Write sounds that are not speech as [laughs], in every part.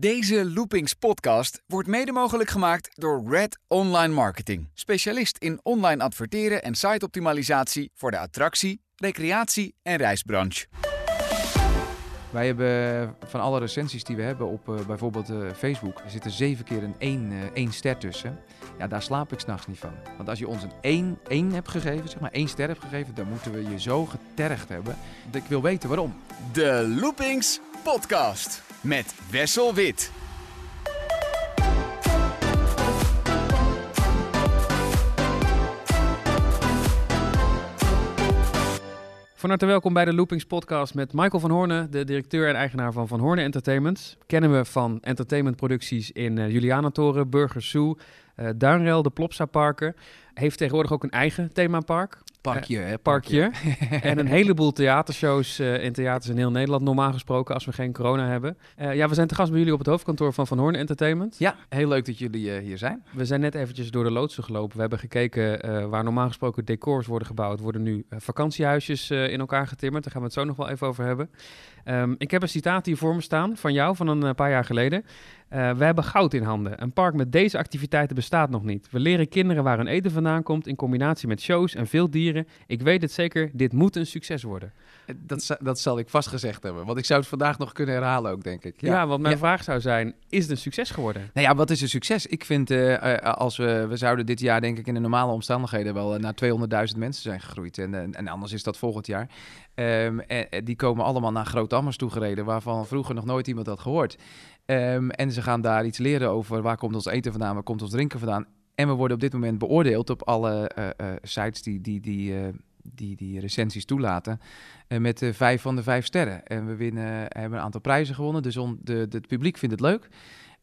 Deze Loopings podcast wordt mede mogelijk gemaakt door Red Online Marketing. Specialist in online adverteren en siteoptimalisatie voor de attractie, recreatie en reisbranche. Wij hebben van alle recensies die we hebben op uh, bijvoorbeeld uh, Facebook, er zit er zeven keer een één, uh, één ster tussen. Ja, daar slaap ik s'nachts niet van. Want als je ons een één, één hebt gegeven, zeg maar één ster hebt gegeven, dan moeten we je zo getergd hebben. Ik wil weten waarom. De Loopings Podcast met Wessel Wit. Van harte welkom bij de Loopings podcast met Michael van Hoorne, de directeur en eigenaar van Van Hoorne Entertainment. Kennen we van entertainmentproducties in uh, Julianatoren, Burger Zoo, uh, Duinrel, de Plopsa Parken. Heeft tegenwoordig ook een eigen themapark. Parkje, Uh, hè? parkje. [laughs] en een heleboel theatershows uh, in theaters in heel Nederland, normaal gesproken, als we geen corona hebben. Uh, ja, we zijn te gast bij jullie op het hoofdkantoor van Van Hoorn Entertainment. Ja, heel leuk dat jullie hier zijn. We zijn net eventjes door de loodsen gelopen. We hebben gekeken waar normaal gesproken decors worden gebouwd, worden nu vakantiehuisjes in elkaar getimmerd. Daar gaan we het zo nog wel even over hebben. Um, ik heb een citaat hier voor me staan van jou van een paar jaar geleden. Uh, we hebben goud in handen. Een park met deze activiteiten bestaat nog niet. We leren kinderen waar hun eten vandaan komt in combinatie met shows en veel dieren. Ik weet het zeker, dit moet een succes worden. Dat, dat zal ik vast gezegd hebben, want ik zou het vandaag nog kunnen herhalen ook, denk ik. Ja, ja want mijn ja. vraag zou zijn, is het een succes geworden? Nou ja, wat is een succes? Ik vind, uh, als we, we zouden dit jaar denk ik in de normale omstandigheden wel naar 200.000 mensen zijn gegroeid. En, en, anders is dat volgend jaar. Um, en, die komen allemaal naar Groot-Ammers toegereden, waarvan vroeger nog nooit iemand had gehoord. Um, en ze gaan daar iets leren over waar komt ons eten vandaan, waar komt ons drinken vandaan. En we worden op dit moment beoordeeld op alle uh, uh, sites die die, die, uh, die, die recensies toelaten. met vijf van de vijf sterren. En we winnen, hebben een aantal prijzen gewonnen. Dus on, de, het publiek vindt het leuk.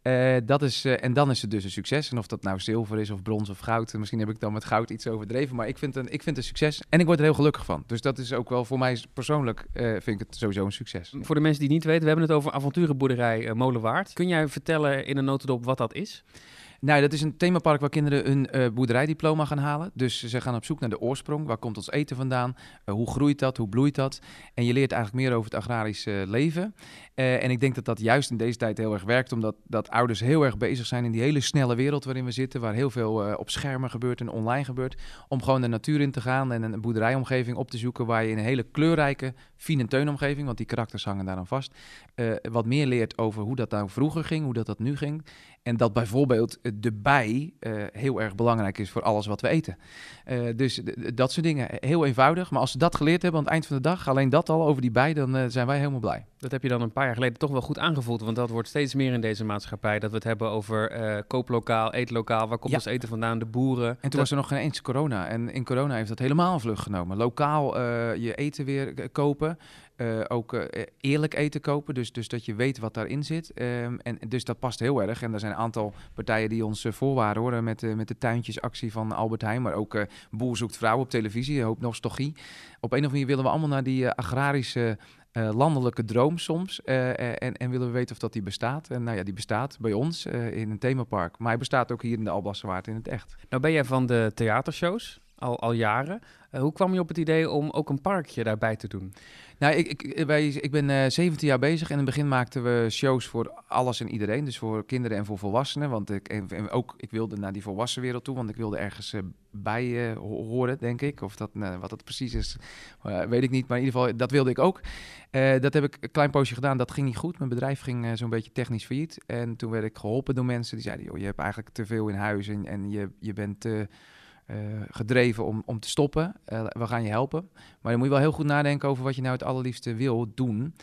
Uh, dat is, uh, en dan is het dus een succes. En of dat nou zilver is of brons of goud. Misschien heb ik dan met goud iets overdreven. Maar ik vind, een, ik vind het een succes. En ik word er heel gelukkig van. Dus dat is ook wel voor mij persoonlijk vind ik het sowieso een succes. Voor de mensen die het niet weten. We hebben het over avonturenboerderij Molenwaard. Kun jij vertellen in een notendop wat dat is? Nou, dat is een themapark waar kinderen een uh, boerderijdiploma gaan halen. Dus ze gaan op zoek naar de oorsprong. Waar komt ons eten vandaan? Uh, hoe groeit dat? Hoe bloeit dat? En je leert eigenlijk meer over het agrarische leven. Uh, en ik denk dat dat juist in deze tijd heel erg werkt. Omdat dat ouders heel erg bezig zijn in die hele snelle wereld waarin we zitten. Waar heel veel op schermen gebeurt en online gebeurt. Om gewoon de natuur in te gaan en een boerderijomgeving op te zoeken. Waar je in een hele kleurrijke fine teunomgeving, want die karakters hangen daar dan vast. wat meer leert over hoe dat nou vroeger ging, hoe dat, dat nu ging. En dat bijvoorbeeld de bij uh, heel erg belangrijk is voor alles wat we eten. Uh, dus dat soort dingen, heel eenvoudig. Maar als ze dat geleerd hebben aan het eind van de dag, alleen dat al over die bij, dan uh, zijn wij helemaal blij. Dat heb je dan een paar jaar geleden toch wel goed aangevoeld. Want dat wordt steeds meer in deze maatschappij. Dat we het hebben over kooplokaal, eetlokaal. Waar komt ja. ons eten vandaan? De boeren. En toen dat... was er nog geen eens corona. En in corona heeft dat helemaal vlucht genomen. Lokaal je eten weer kopen. Uh, ook uh, eerlijk eten kopen, dus, dus dat je weet wat daarin zit. Um, en dus dat past heel erg. En er zijn een aantal partijen die ons uh, voorwaren hoor, met, met de tuintjesactie van Albert Heijn, maar ook Boer zoekt vrouw op televisie, hoop nostalgie. Op een of andere manier willen we allemaal naar die agrarische landelijke droom soms. en, en willen we weten of dat die bestaat. En nou ja, die bestaat bij ons in een themapark. Maar hij bestaat ook hier in de Alblasserwaard in het echt. Nou ben jij van de theatershows, al, al jaren. hoe kwam je op het idee om ook een parkje daarbij te doen? Nou, ik, ik, wij, ik ben uh, 17 jaar bezig. In het begin maakten we shows voor alles en iedereen. Dus voor kinderen en voor volwassenen. Want ik, en, en ook, ik wilde naar die volwassen wereld toe. Want ik wilde ergens uh, bij horen, denk ik. Of dat, wat dat precies is, weet ik niet. Maar in ieder geval, dat wilde ik ook. dat heb ik een klein poosje gedaan. Dat ging niet goed. Mijn bedrijf ging zo'n beetje technisch failliet. En toen werd ik geholpen door mensen die zeiden... Joh, je hebt eigenlijk te veel in huis en, en je, je bent... Uh, gedreven om, om te stoppen. Uh, we gaan je helpen. Maar dan moet je wel heel goed nadenken over wat je nou het allerliefste wil doen.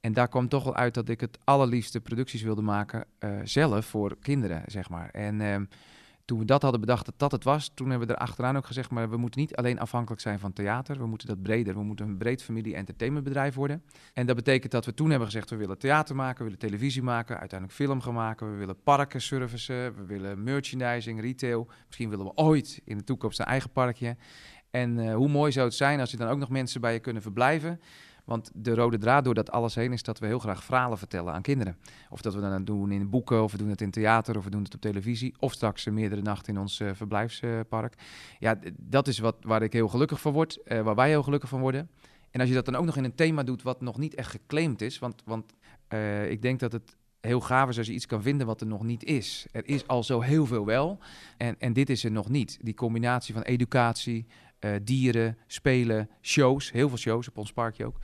En daar kwam toch wel uit dat ik het allerliefste producties wilde maken uh, zelf voor kinderen, zeg maar. En ehm, toen we dat hadden bedacht dat dat het was, toen hebben we er achteraan ook gezegd, maar we moeten niet alleen afhankelijk zijn van theater, we moeten dat breder, we moeten een breed familie-entertainmentbedrijf worden. En dat betekent dat we toen hebben gezegd, we willen theater maken, we willen televisie maken, uiteindelijk film gaan maken, we willen parken servicen, we willen merchandising, retail, misschien willen we ooit in de toekomst een eigen parkje. En uh, hoe mooi zou het zijn als je dan ook nog mensen bij je kunnen verblijven. Want de rode draad door dat alles heen is dat we heel graag verhalen vertellen aan kinderen. Of dat we dat doen in boeken, of we doen het in theater, of we doen het op televisie. Of straks uh, meerdere nachten in ons uh, verblijfspark. ja, dat is wat, waar ik heel gelukkig van word, uh, waar wij heel gelukkig van worden. En als je dat dan ook nog in een thema doet wat nog niet echt geclaimd is. Want, want ik denk dat het heel gaaf is als je iets kan vinden wat er nog niet is. Er is al zo heel veel wel. En, en dit is er nog niet. Die combinatie van educatie, dieren, spelen, shows. Heel veel shows op ons parkje ook.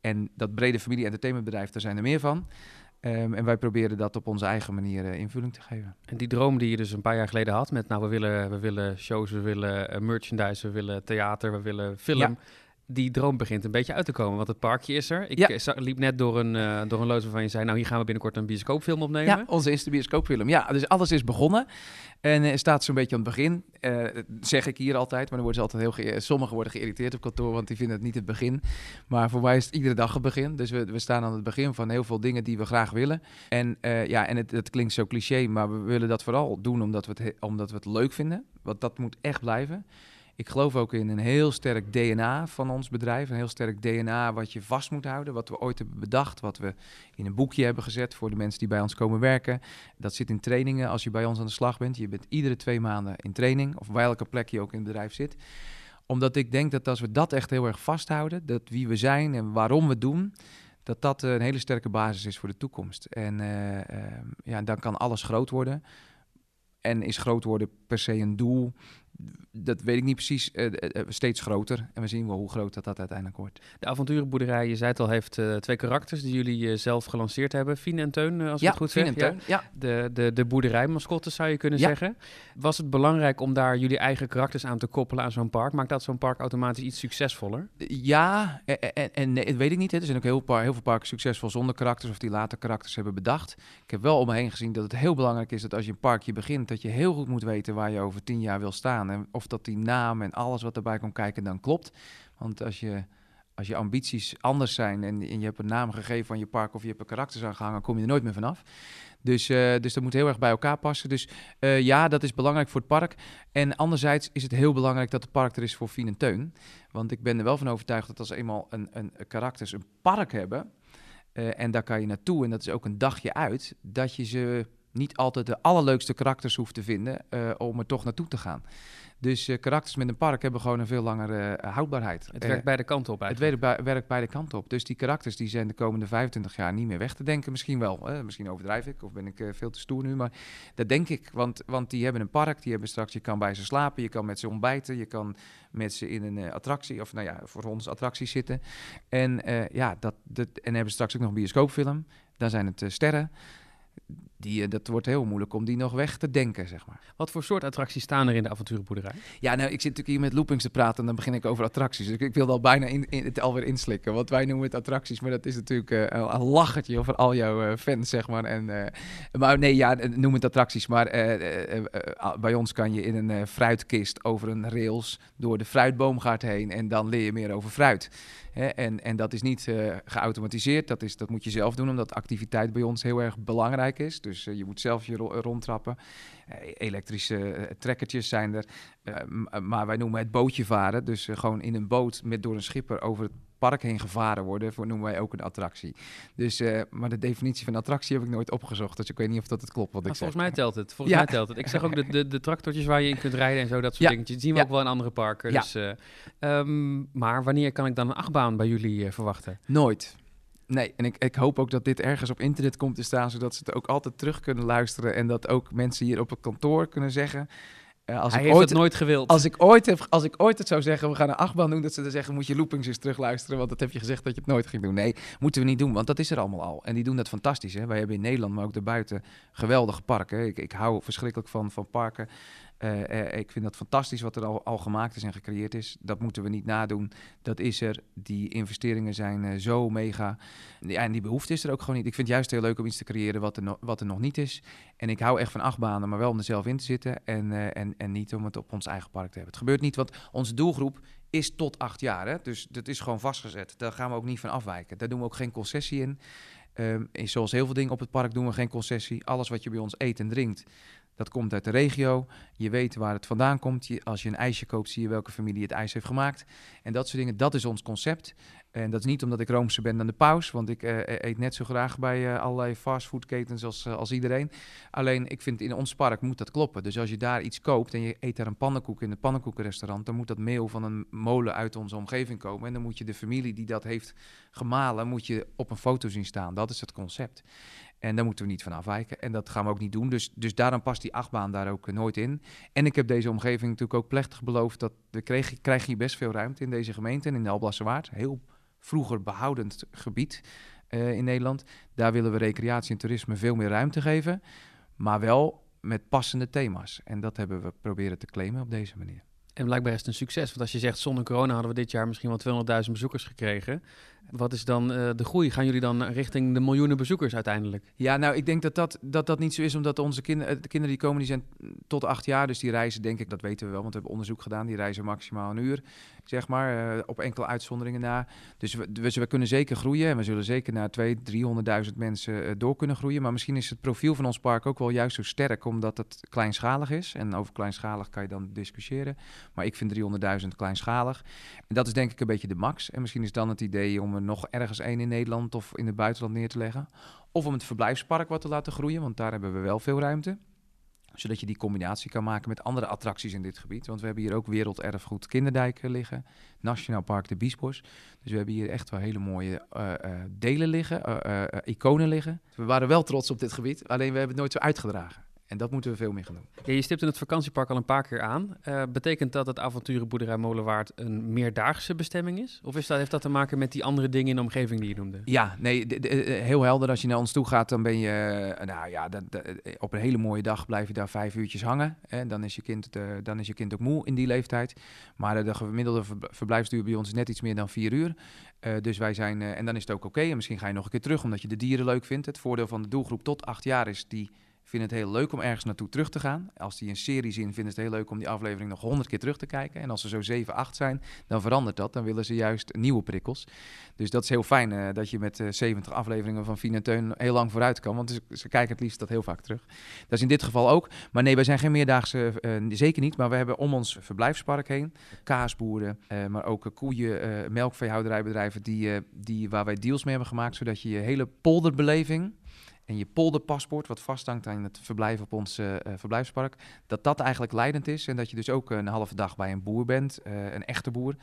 En dat brede familie-entertainmentbedrijf, daar zijn er meer van. Um, en wij proberen dat op onze eigen manier uh, invulling te geven. En die droom die je dus een paar jaar geleden had met, nou, we willen, we willen shows, we willen uh, merchandise, we willen theater, we willen film. Ja die droom begint een beetje uit te komen. Want het parkje is er. Ik ja. liep net door een, uh, door een loods waarvan je zei... nou, hier gaan we binnenkort een bioscoopfilm opnemen. Ja, onze eerste bioscoopfilm. Ja, dus alles is begonnen. En uh, staat zo'n beetje aan het begin. Uh, zeg ik hier altijd, maar dan worden ze altijd heel... Sommigen worden geïrriteerd op kantoor, want die vinden het niet het begin. Maar voor mij is het iedere dag het begin. Dus we, we staan aan het begin van heel veel dingen die we graag willen. En ja, en het, het klinkt zo cliché, maar we willen dat vooral doen omdat we het, omdat we het leuk vinden. Want dat moet echt blijven. Ik geloof ook in een heel sterk DNA van ons bedrijf. Een heel sterk DNA wat je vast moet houden. Wat we ooit hebben bedacht. Wat we in een boekje hebben gezet voor de mensen die bij ons komen werken. Dat zit in trainingen als je bij ons aan de slag bent. Je bent iedere twee maanden in training. Of welke plek je ook in het bedrijf zit. Omdat ik denk dat als we dat echt heel erg vasthouden. Dat wie we zijn en waarom we doen dat dat een hele sterke basis is voor de toekomst. En uh, uh, ja, dan kan alles groot worden. En is groot worden per se een doel? Dat weet ik niet precies, uh, steeds groter. En we zien wel hoe groot dat, dat uiteindelijk wordt. De avonturenboerderij, je zei het al, heeft uh, twee karakters die jullie zelf gelanceerd hebben. Fien en Teun, als ja, ik het goed Fien zeg. En Teun, ja. De, de, de boerderijmascotten zou je kunnen zeggen. Was het belangrijk om daar jullie eigen karakters aan te koppelen aan zo'n park? Maakt dat zo'n park automatisch iets succesvoller? Ja, en, en, nee, dat weet ik niet. Hè. Er zijn ook heel, paar, heel veel parken succesvol zonder karakters of die later karakters hebben bedacht. Ik heb wel om me heen gezien dat het heel belangrijk is dat als je een parkje begint, dat je heel goed moet weten waar je over tien jaar wil staan. Of dat die naam en alles wat erbij komt kijken dan klopt. Want als je, als je ambities anders zijn en, en je hebt een naam gegeven van je park of je hebt een karakters aangehangen, kom je er nooit meer vanaf. Dus, uh, dus dat moet heel erg bij elkaar passen. Dus uh, ja, dat is belangrijk voor het park. En anderzijds is het heel belangrijk dat het park er is voor Fien en Teun. Want ik ben er wel van overtuigd dat als eenmaal een, een, een karakters een park hebben... Uh, en daar kan je naartoe en dat is ook een dagje uit... dat je ze niet altijd de allerleukste karakters hoeft te vinden om er toch naartoe te gaan. Dus uh, karakters met een park hebben gewoon een veel langere uh, houdbaarheid. Het werkt beide kanten op eigenlijk. Het werkt, werkt beide kanten op. Dus die karakters die zijn de komende 25 jaar niet meer weg te denken. Misschien wel. Misschien overdrijf ik of ben ik veel te stoer nu. Maar dat denk ik. Want, want die hebben een park. Die hebben straks, je kan bij ze slapen. Je kan met ze ontbijten. Je kan met ze in een attractie. Of nou ja, voor ons attractie zitten. En ja, dat, dat, en hebben straks ook nog een bioscoopfilm. Dan zijn het sterren die, eh, dat wordt heel moeilijk om die nog weg te denken, zeg maar. Wat voor soort attracties staan er in de avonturenboerderij? Ja, nou, ik zit natuurlijk hier met loopings te praten en dan begin ik over attracties. Dus ik, ik wil al bijna in, in, het alweer inslikken, want wij noemen het attracties, maar dat is natuurlijk uh, een, lachertje over al jouw uh, fans, zeg maar. En, uh, maar nee, ja, noem het attracties, maar bij ons kan je in een fruitkist over een rails door de fruitboomgaard heen en dan leer je meer over fruit. En, en dat is niet geautomatiseerd, dat, is, dat moet je zelf doen, omdat activiteit bij ons heel erg belangrijk is. Dus uh, je moet zelf je ro rondtrappen. Uh, elektrische uh, trekkertjes zijn er. maar wij noemen het bootje varen. Dus gewoon in een boot met door een schipper over het park heen gevaren worden, voor noemen wij ook een attractie. Dus, maar de definitie van attractie heb ik nooit opgezocht, dus ik weet niet of dat het klopt wat ik zeg. Volgens mij telt het. Volgens ja. mij telt het. Ik zeg ook de, de, de tractortjes waar je in kunt rijden en zo, dat soort ja. dingetjes. Zien we ja. ook wel in andere parken. Ja. Dus, um, maar wanneer kan ik dan een achtbaan bij jullie verwachten? Nooit. Nee, en ik, ik hoop ook dat dit ergens op internet komt te staan, zodat ze het ook altijd terug kunnen luisteren. En dat ook mensen hier op het kantoor kunnen zeggen. Uh, als Hij ik heeft ooit, het nooit gewild. Als ik, ooit heb, als ik ooit het zou zeggen, we gaan een achtbaan doen, dat ze dan zeggen, moet je loopings eens terugluisteren, want dat heb je gezegd dat je het nooit ging doen. Nee, moeten we niet doen, want dat is er allemaal al. En die doen dat fantastisch. Hè? Wij hebben in Nederland, maar ook daarbuiten, geweldige parken. Ik, ik hou verschrikkelijk van, van parken. Uh, ik vind dat fantastisch wat er al, gemaakt is en gecreëerd is. Dat moeten we niet nadoen. Dat is er. Die investeringen zijn uh, zo mega. Ja, en die behoefte is er ook gewoon niet. Ik vind het juist heel leuk om iets te creëren wat er, wat er nog niet is. En ik hou echt van achtbanen, maar wel om er zelf in te zitten. En, en, en niet om het op ons eigen park te hebben. Het gebeurt niet, want onze doelgroep is tot acht jaar. Hè? Dus dat is gewoon vastgezet. Daar gaan we ook niet van afwijken. Daar doen we ook geen concessie in. Um, zoals heel veel dingen op het park doen we geen concessie. Alles wat je bij ons eet en drinkt, dat komt uit de regio. Je weet waar het vandaan komt. Je, als je een ijsje koopt, zie je welke familie het ijs heeft gemaakt. En dat soort dingen, dat is ons concept. En dat is niet omdat ik roomser ben dan de paus, want ik uh, eet net zo graag bij uh, allerlei fastfoodketens als, als iedereen. Alleen, ik vind in ons park moet dat kloppen. Dus als je daar iets koopt en je eet daar een pannenkoek in het pannenkoekenrestaurant, dan moet dat meel van een molen uit onze omgeving komen. En dan moet je de familie die dat heeft gemalen, moet je op een foto zien staan. Dat is het concept. En daar moeten we niet van afwijken. En dat gaan we ook niet doen. Dus, dus daarom past die achtbaan daar ook eh, nooit in. En ik heb deze omgeving natuurlijk ook plechtig beloofd... dat we krijg, krijg je best veel ruimte in deze gemeente en in de Alblasserwaard. Heel vroeger behoudend gebied uh, in Nederland. Daar willen we recreatie en toerisme veel meer ruimte geven. Maar wel met passende thema's. En dat hebben we proberen te claimen op deze manier. En blijkbaar is het een succes. Want als je zegt, zonder corona hadden we dit jaar misschien wel 200.000 bezoekers gekregen. Wat is dan uh, de groei? Gaan jullie dan richting de miljoenen bezoekers uiteindelijk? Ja, nou, ik denk dat dat, dat, dat niet zo is, omdat onze kinderen, de kinderen die komen, die zijn tot acht jaar. Dus die reizen, denk ik, dat weten we wel, want we hebben onderzoek gedaan. Die reizen maximaal een uur, zeg maar, uh, op enkele uitzonderingen na. Dus we, we, kunnen zeker groeien en we zullen zeker naar 200.000, 300.000 mensen door kunnen groeien. Maar misschien is het profiel van ons park ook wel juist zo sterk, omdat het kleinschalig is. En over kleinschalig kan je dan discussiëren. Maar ik vind 300.000 kleinschalig. En dat is denk ik een beetje de max. En misschien is dan het idee om nog ergens één in Nederland of in het buitenland neer te leggen. Of om het verblijfspark wat te laten groeien, want daar hebben we wel veel ruimte zodat je die combinatie kan maken met andere attracties in dit gebied. Want we hebben hier ook werelderfgoed Kinderdijk liggen, Nationaal Park de Biesbos. Dus we hebben hier echt wel hele mooie uh, uh, delen liggen, uh, iconen liggen. We waren wel trots op dit gebied, alleen we hebben het nooit zo uitgedragen. En dat moeten we veel meer gaan doen. Ja, je stipt in het vakantiepark al een paar keer aan. Uh, betekent dat het avonturenboerderij Molenwaard een meerdaagse bestemming is? Of is dat, heeft dat te maken met die andere dingen in de omgeving die je noemde? Ja, nee, de, heel helder. Als je naar ons toe gaat, dan ben je, uh, nou ja, op een hele mooie dag blijf je daar vijf uurtjes hangen. En dan is je kind, dan is je kind ook moe in die leeftijd. Maar de gemiddelde verblijfsduur bij ons is net iets meer dan vier uur. Uh, dus wij zijn, en dan is het ook oké. Okay. En misschien ga je nog een keer terug omdat je de dieren leuk vindt. Het voordeel van de doelgroep tot acht jaar is die vinden het heel leuk om ergens naartoe terug te gaan. Als die een serie zien, vinden ze het heel leuk om die aflevering nog honderd keer terug te kijken. En als ze zo 7, 8 zijn, dan verandert dat. Dan willen ze juist nieuwe prikkels. Dus dat is heel fijn uh, dat je met uh, 70 afleveringen van Fien heel lang vooruit kan. Want ze, kijken het liefst dat heel vaak terug. Dat is in dit geval ook. Maar nee, wij zijn geen meerdaagse, uh, zeker niet. Maar we hebben om ons verblijfspark heen kaasboeren, maar ook koeien, melkveehouderijbedrijven die, die, waar wij deals mee hebben gemaakt. Zodat je je hele polderbeleving en je polderpaspoort, wat vasthangt aan het verblijf op ons uh, verblijfspark, dat dat eigenlijk leidend is. En dat je dus ook een halve dag bij een boer bent, een echte boer.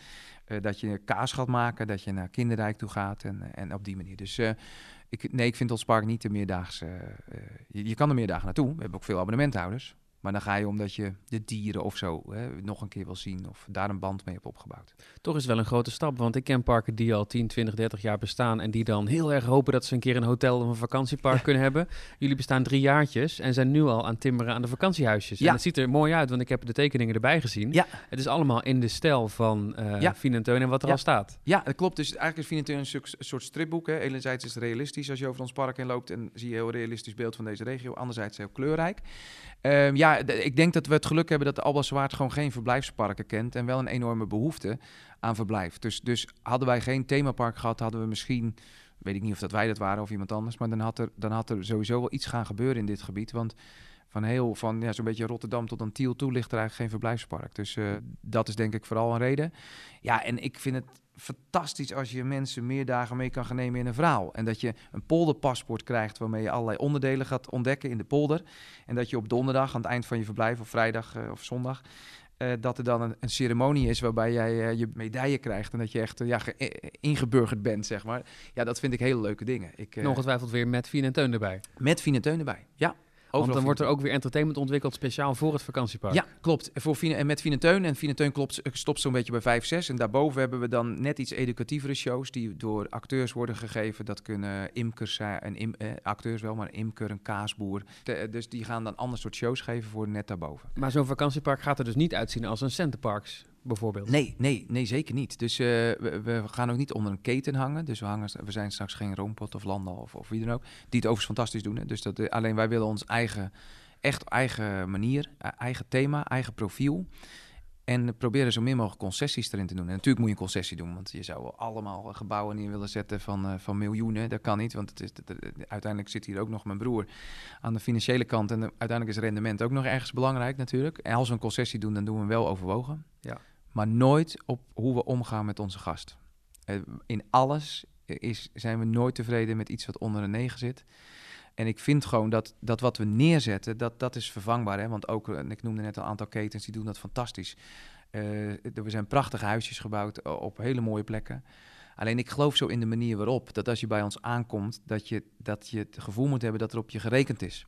dat je kaas gaat maken, dat je naar Kinderdijk toe gaat en, en op die manier. Dus ik, nee, ik vind ons park niet de meerdaagse. Je, je, kan er meerdagen naartoe. We hebben ook veel abonnementhouders. Maar dan ga je omdat je de dieren of zo hè, nog een keer wil zien of daar een band mee hebt opgebouwd. Toch is het wel een grote stap, want ik ken parken die al 10, 20, 30 jaar bestaan en die dan heel erg hopen dat ze een keer een hotel of een vakantiepark ja. kunnen hebben. Jullie bestaan drie jaartjes en zijn nu al aan timmeren aan de vakantiehuisjes. Ja. En het ziet er mooi uit, want ik heb de tekeningen erbij gezien. Ja. Het is allemaal in de stijl van uh, ja. Fien en wat er ja. al staat. Ja, dat klopt. Dus eigenlijk is Fien en Teun een soort stripboek. Hè. Enerzijds is het realistisch als je over ons park heen loopt en zie je een heel realistisch beeld van deze regio. Anderzijds heel kleurrijk. Um, ja, ik denk dat we het geluk hebben dat Alblaswaard gewoon geen verblijfsparken kent en wel een enorme behoefte aan verblijf. Dus, dus hadden wij geen themapark gehad, hadden we misschien, weet ik niet of dat wij dat waren of iemand anders, maar dan had er, dan had er sowieso wel iets gaan gebeuren in dit gebied. Want van heel van ja, zo'n beetje Rotterdam tot aan Tiel toe ligt er eigenlijk geen verblijfspark. Dus uh, dat is denk ik vooral een reden. Ja, en ik vind het fantastisch als je mensen meer dagen mee kan gaan nemen in een verhaal. En dat je een polderpaspoort krijgt waarmee je allerlei onderdelen gaat ontdekken in de polder. En dat je op donderdag aan het eind van je verblijf, of vrijdag uh, of zondag, uh, dat er dan een, een, ceremonie is waarbij jij uh, je medaille krijgt en dat je echt ja, ingeburgerd bent, zeg maar. Ja, dat vind ik hele leuke dingen. Ik, Ongetwijfeld weer met Fien en Teun erbij. Met Fien en Teun erbij, ja. Want dan wordt er ook weer entertainment ontwikkeld speciaal voor het vakantiepark. Ja, klopt. Voor Fine, en met Fineteun. En Fineteun klopt, stopt zo'n beetje bij 5, 6. En daarboven hebben we dan net iets educatievere shows die door acteurs worden gegeven. Dat kunnen imkers zijn, en im, eh, acteurs wel, maar een imker, een kaasboer. De, dus die gaan dan ander soort shows geven voor net daarboven. Maar zo'n vakantiepark gaat er dus niet uitzien als een Centerparks bijvoorbeeld? Nee, nee, nee zeker niet. Dus uh, we, we, gaan ook niet onder een keten hangen. Dus we, hangen, we zijn straks geen Roompot of Landal of, of wie dan ook. Die het overigens fantastisch doen. Hè. Dus dat, uh, alleen wij willen ons eigen, echt eigen manier, eigen thema, eigen profiel. En proberen zo min mogelijk concessies erin te doen. En natuurlijk moet je een concessie doen, want je zou allemaal gebouwen in willen zetten van, uh, van miljoenen. Dat kan niet, want het is, uiteindelijk zit hier ook nog mijn broer aan de financiële kant. En uiteindelijk is rendement ook nog ergens belangrijk natuurlijk. En als we een concessie doen, dan doen we hem wel overwogen. Ja maar nooit op hoe we omgaan met onze gast. Uh, in alles is, zijn we nooit tevreden met iets wat onder een 9 zit. En ik vind gewoon dat, dat wat we neerzetten, dat, dat is vervangbaar. Hè? Want ook, en ik noemde net een aantal ketens, die doen dat fantastisch. Uh, er zijn prachtige huisjes gebouwd op hele mooie plekken. Alleen ik geloof zo in de manier waarop dat als je bij ons aankomt, dat je, dat je het gevoel moet hebben dat er op je gerekend is.